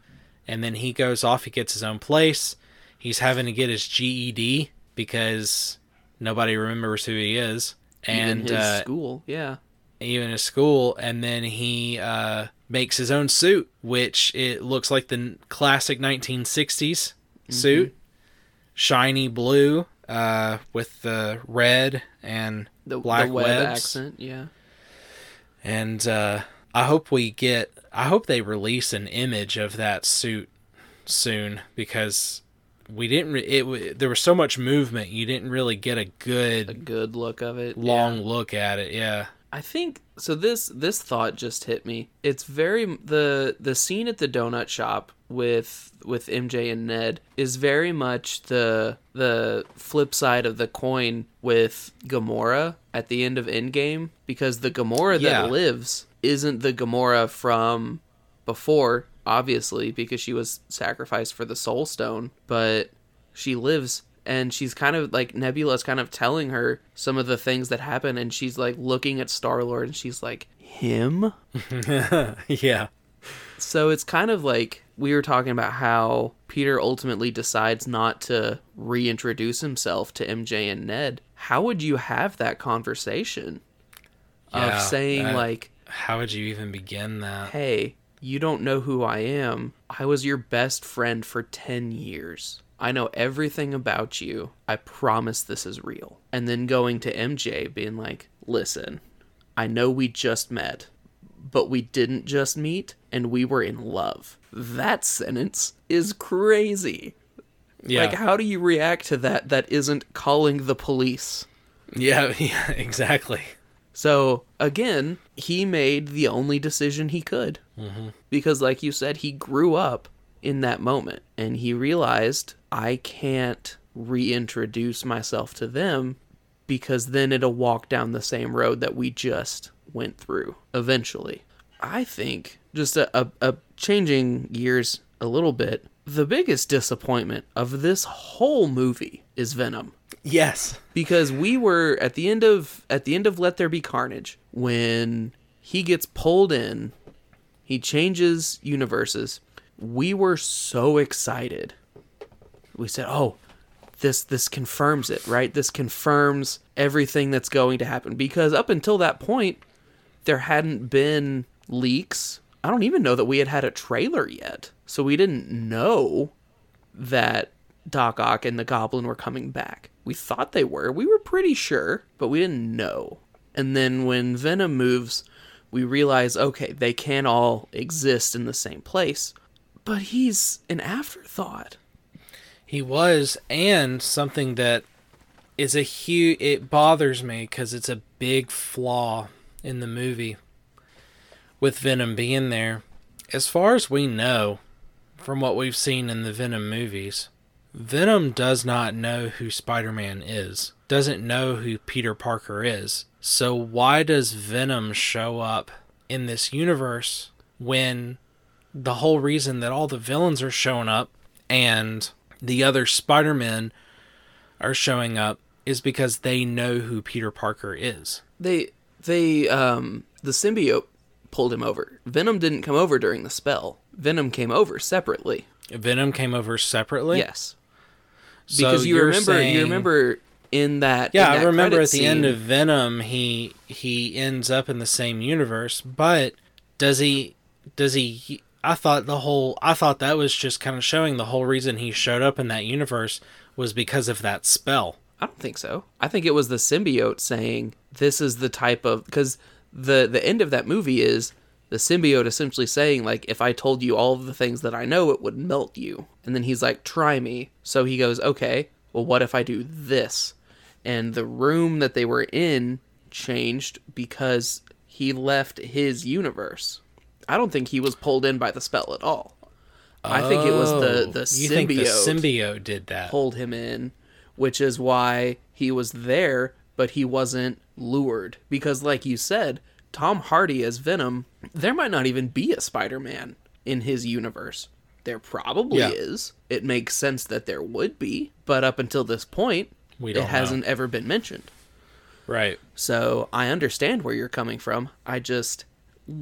And then he goes off, he gets his own place. He's having to get his GED because nobody remembers who he is. And Even his uh, school, yeah. even his school. And then he uh, makes his own suit, which it looks like the classic 1960s suit, shiny blue uh, with the red and The black the web webs. accent, yeah. And uh, I hope we get. I hope they release an image of that suit soon because we didn't. Re- it w- there was so much movement. You didn't really get a good A good look of it. yeah. long look at it. Yeah. I think so. This this thought just hit me. It's very the the scene at the donut shop with with MJ and Ned is very much the the flip side of the coin with Gamora at the end of Endgame because the Gamora Yeah. that lives isn't the Gamora from before, obviously because she was sacrificed for the Soul Stone, but she lives and she's kind of like Nebula's kind of telling her some of the things that happen and she's like looking at Star Lord and she's like him yeah. so it's kind of like we were talking about how Peter ultimately decides not to reintroduce himself to MJ and Ned. How would you have that conversation Yeah, of saying that- like, How would you even begin that? "Hey, you don't know who I am. I was your best friend for 10 years. I know everything about you. I promise this is real." And then going to MJ being like, "Listen, I know we just met, but we didn't just meet and we were in love. That sentence is crazy. Yeah. Like, how do you react to that that isn't calling the police? yeah. Yeah. Exactly. So, again, he made the only decision he could. Mm-hmm. Because, like you said, he grew up in that moment and he realized I can't reintroduce myself to them because then it'll walk down the same road that we just went through eventually. I think, just a, a, a changing gears a little bit, the biggest disappointment of this whole movie is Venom Yes. because we were at the end of at the end of Let There Be Carnage when he gets pulled in, he changes universes. We were so excited. We said, "Oh, this this confirms it, right? This confirms everything that's going to happen." Because up until that point, there hadn't been leaks. I don't even know that we had had a trailer yet, so we didn't know that Doc Ock and the Goblin were coming back. We thought they were. We were pretty sure, but we didn't know. And then when Venom moves, we realize okay, they can't all exist in the same place. But he's an afterthought. He was, and something that is a huge. It bothers me because it's a big flaw in the movie with Venom being there. As far as we know, from what we've seen in the Venom movies, Venom does not know who Spider Man is, doesn't know who Peter Parker is. So, why does Venom show up in this universe when the whole reason that all the villains are showing up and the other Spider-Men are showing up is because they know who Peter Parker is. They they um the symbiote pulled him over. Venom didn't come over during the spell. Venom came over separately. Venom came over separately. Yes. So Because you remember saying- you remember in that Yeah, in I remember at the end of Venom, he he ends up in the same universe, but does he? Does he? he- I thought the whole. I thought that was just kind of showing the whole reason he showed up in that universe was because of that spell. I don't think so. I think it was the symbiote saying this is the type of because the the end of that movie is the symbiote essentially saying like if I told you all of the things that I know it would melt you. And then he's like try me. So he goes, "Okay, well what if I do this?" And the room that they were in changed because he left his universe. I don't think he was pulled in by the spell at all. I think it was the Oh, the you symbiote think the symbiote did that? pulled him in, which is why he was there, but he wasn't lured. Because, like you said, Tom Hardy as Venom, there might not even be a Spider Man in his universe. There probably Yeah. is. It makes sense that there would be, but up until this point, We it don't know. hasn't ever been mentioned. Right. So I understand where you're coming from. I just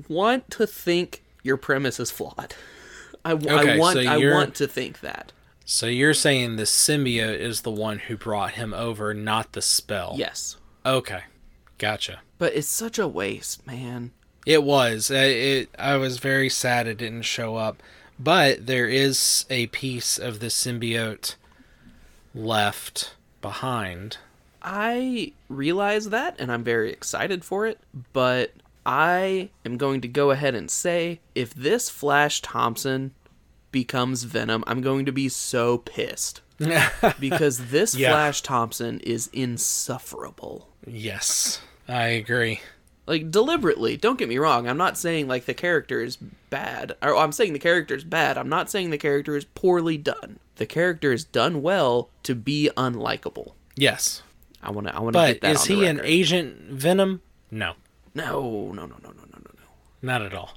want to think your premise is flawed. I, I Okay, want so I want to think that. So you're saying the symbiote is the one who brought him over, not the spell. Yes. Okay. Gotcha. But it's such a waste, man. It was. It. I was very sad it didn't show up, But there is a piece of the symbiote left behind. I realize that and I'm very excited for it, but I am going to go ahead and say if this Flash Thompson becomes Venom, I'm going to be so pissed. because this Yeah. Flash Thompson is insufferable. yes, I agree. Like deliberately, don't get me wrong. I'm not saying like the character is bad. Or I'm saying the character is bad. I'm not saying the character is poorly done. The character is done well to be unlikable. Yes. I want to I want to But get that is on the he an record. Agent Venom? No, No, no, no, no, no, no, no, no. not at all.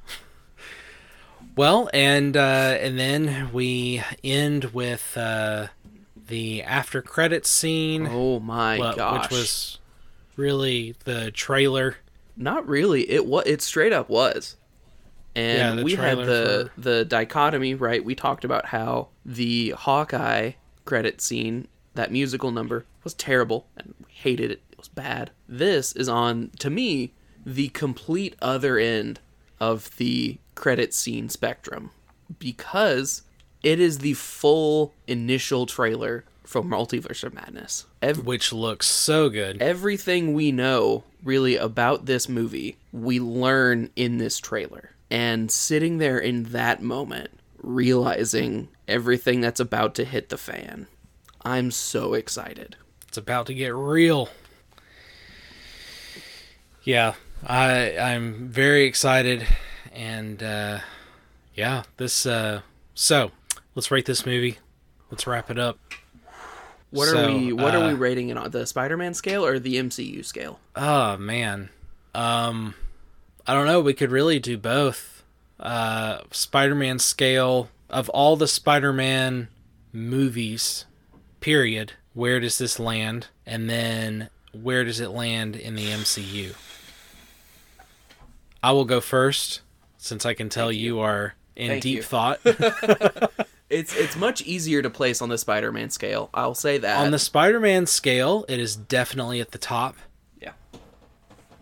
Well, and uh, and then we end with uh, the after credits scene, Oh my wha- gosh. which was really the trailer. not really. It was it straight up was. And Yeah, we had the the dichotomy, right? We talked about how the Hawkeye credit scene, that musical number, was terrible and we hated it. It was bad. This is on to me the complete other end of the credit scene spectrum because it is the full initial trailer for Multiverse of Madness. Which looks so good. everything we know really about this movie we learn in this trailer and sitting there in that moment realizing everything that's about to hit the fan i'm so excited It's about to get real. Yeah, I I'm very excited, and uh, yeah, this. Uh, so let's rate this movie. Let's wrap it up. What So, are we what are we uh, rating it on the spider-man scale or the mcu scale Oh man, um, I don't know. We could really do both. Uh, Spider-Man scale of all the Spider-Man movies, period. Where does this land? And then where does it land in the MCU? I will go first, since I can tell you. are in Thank deep you. thought. it's it's much easier to place on the spider-man scale i'll say that On the Spider-Man scale, it is definitely at the top. yeah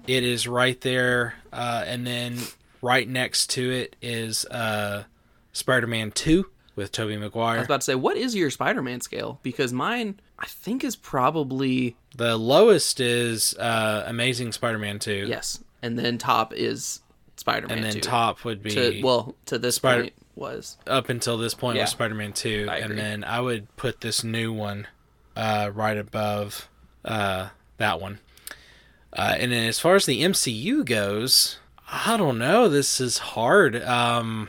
It is right there, uh, and then right next to it is uh, Spider-Man Two with Tobey Maguire. i was about to say what is your spider-man scale because mine i think is probably The lowest is uh, Amazing Spider-Man Two, yes and then top is spider-man and then 2. top would be to well to this Spider- point was up until this point Yeah. was Spider-Man Two, I and agree. then I would put this new one uh, right above uh, that one. Uh, and then as far as the MCU goes, I don't know. This is hard. Um,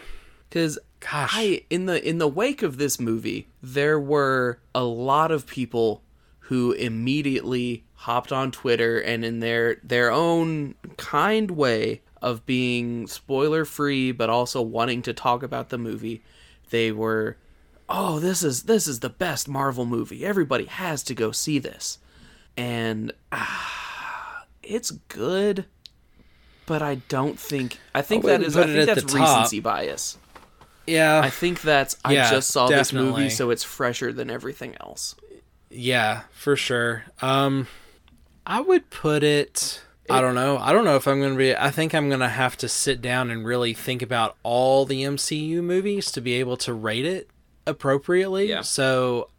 because gosh, I in the in the wake of this movie, there were a lot of people who immediately hopped on Twitter and in their their own kind way of being spoiler free but also wanting to talk about the movie, they were oh this is this is the best Marvel movie. Everybody has to go see this. And ah, it's good, but I don't think I think I that I think that's the top. recency bias. yeah, I think that's I Yeah, just saw this movie, so it's fresher than everything else. Yeah, for sure. Um, I would put it. I don't know. I don't know if I'm going to be. I think I'm going to have to sit down and really think about all the MCU movies to be able to rate it appropriately. Yeah. So,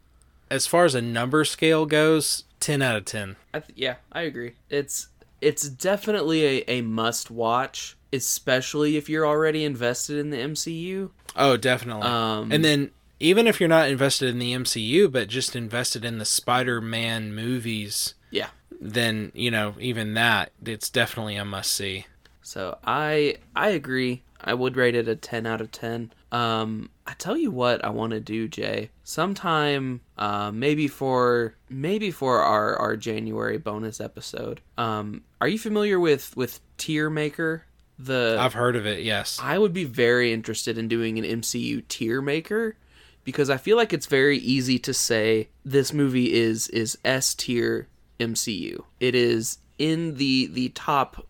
as far as a number scale goes, ten out of ten. I th- yeah, I agree. It's it's definitely a, a must watch, especially if you're already invested in the MCU. Oh, definitely. Um, and then even if you're not invested in the MCU, but just invested in the Spider-Man movies, Yeah. Then you know even that it's definitely a must see. So I I agree. I would rate it a ten out of ten. Um, I tell you what I want to do, Jay. Sometime, uh, maybe for maybe for our our January bonus episode. Um, are you familiar with with Tier Maker? The I've heard of it. Yes. I would be very interested in doing an MCU tier maker because I feel like it's very easy to say this movie is is S tier MCU. It is in the the top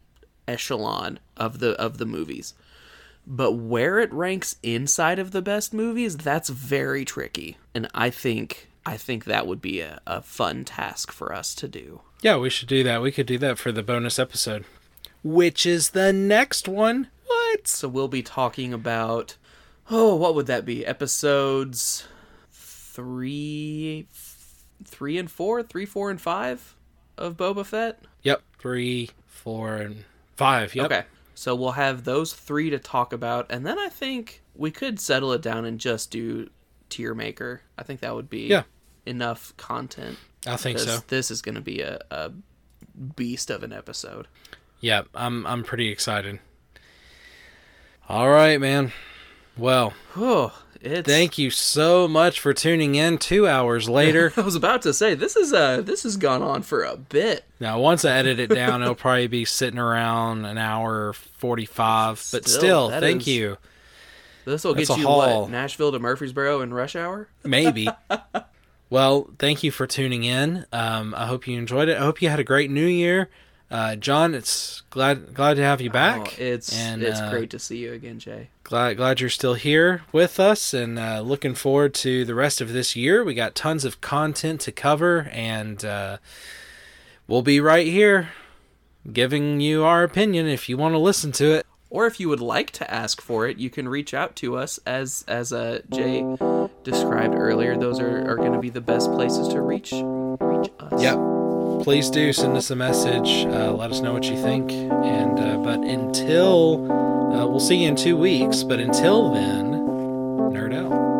echelon of the of the movies. But where it ranks inside of the best movies, that's very tricky. And I think I think that would be a, a fun task for us to do. Yeah, we should do that. We could do that for the bonus episode, which is the next one. What? So we'll be talking about Oh, what would that be? Episodes three, three and four, three, four, and five of Boba Fett. Yep, three, four, and five. Yep. Okay, so we'll have those three to talk about, and then I think we could settle it down and just do tier maker. I think that would be Yeah. enough content. I think so. This is going to be a, a beast of an episode. Yeah, I'm I'm pretty excited. All right, man. Well, Oh, it's. thank you so much for tuning in. Two hours later. I was about to say this is uh this has gone on for a bit. now, once I edit it down, it'll probably be sitting around an hour forty-five. But Still, still, thank is- you. This will get you haul. what Nashville to Murfreesboro in rush hour. Maybe. well, thank you for tuning in. Um, I hope you enjoyed it. I hope you had a great New Year. Uh, John, it's glad glad to have you back. Oh, it's And, it's uh, great to see you again, Jay. glad glad you're still here with us and uh, looking forward to the rest of this year we got tons of content to cover and uh, we'll be right here giving you our opinion if you want to listen to it Or if you would like to ask for it, you can reach out to us as as uh, Jay described earlier. Those are, are going to be the best places to reach reach us. yep please do send us a message. Uh, let us know what you think. And uh, but until uh, we'll see you in two weeks. But until then, nerd out.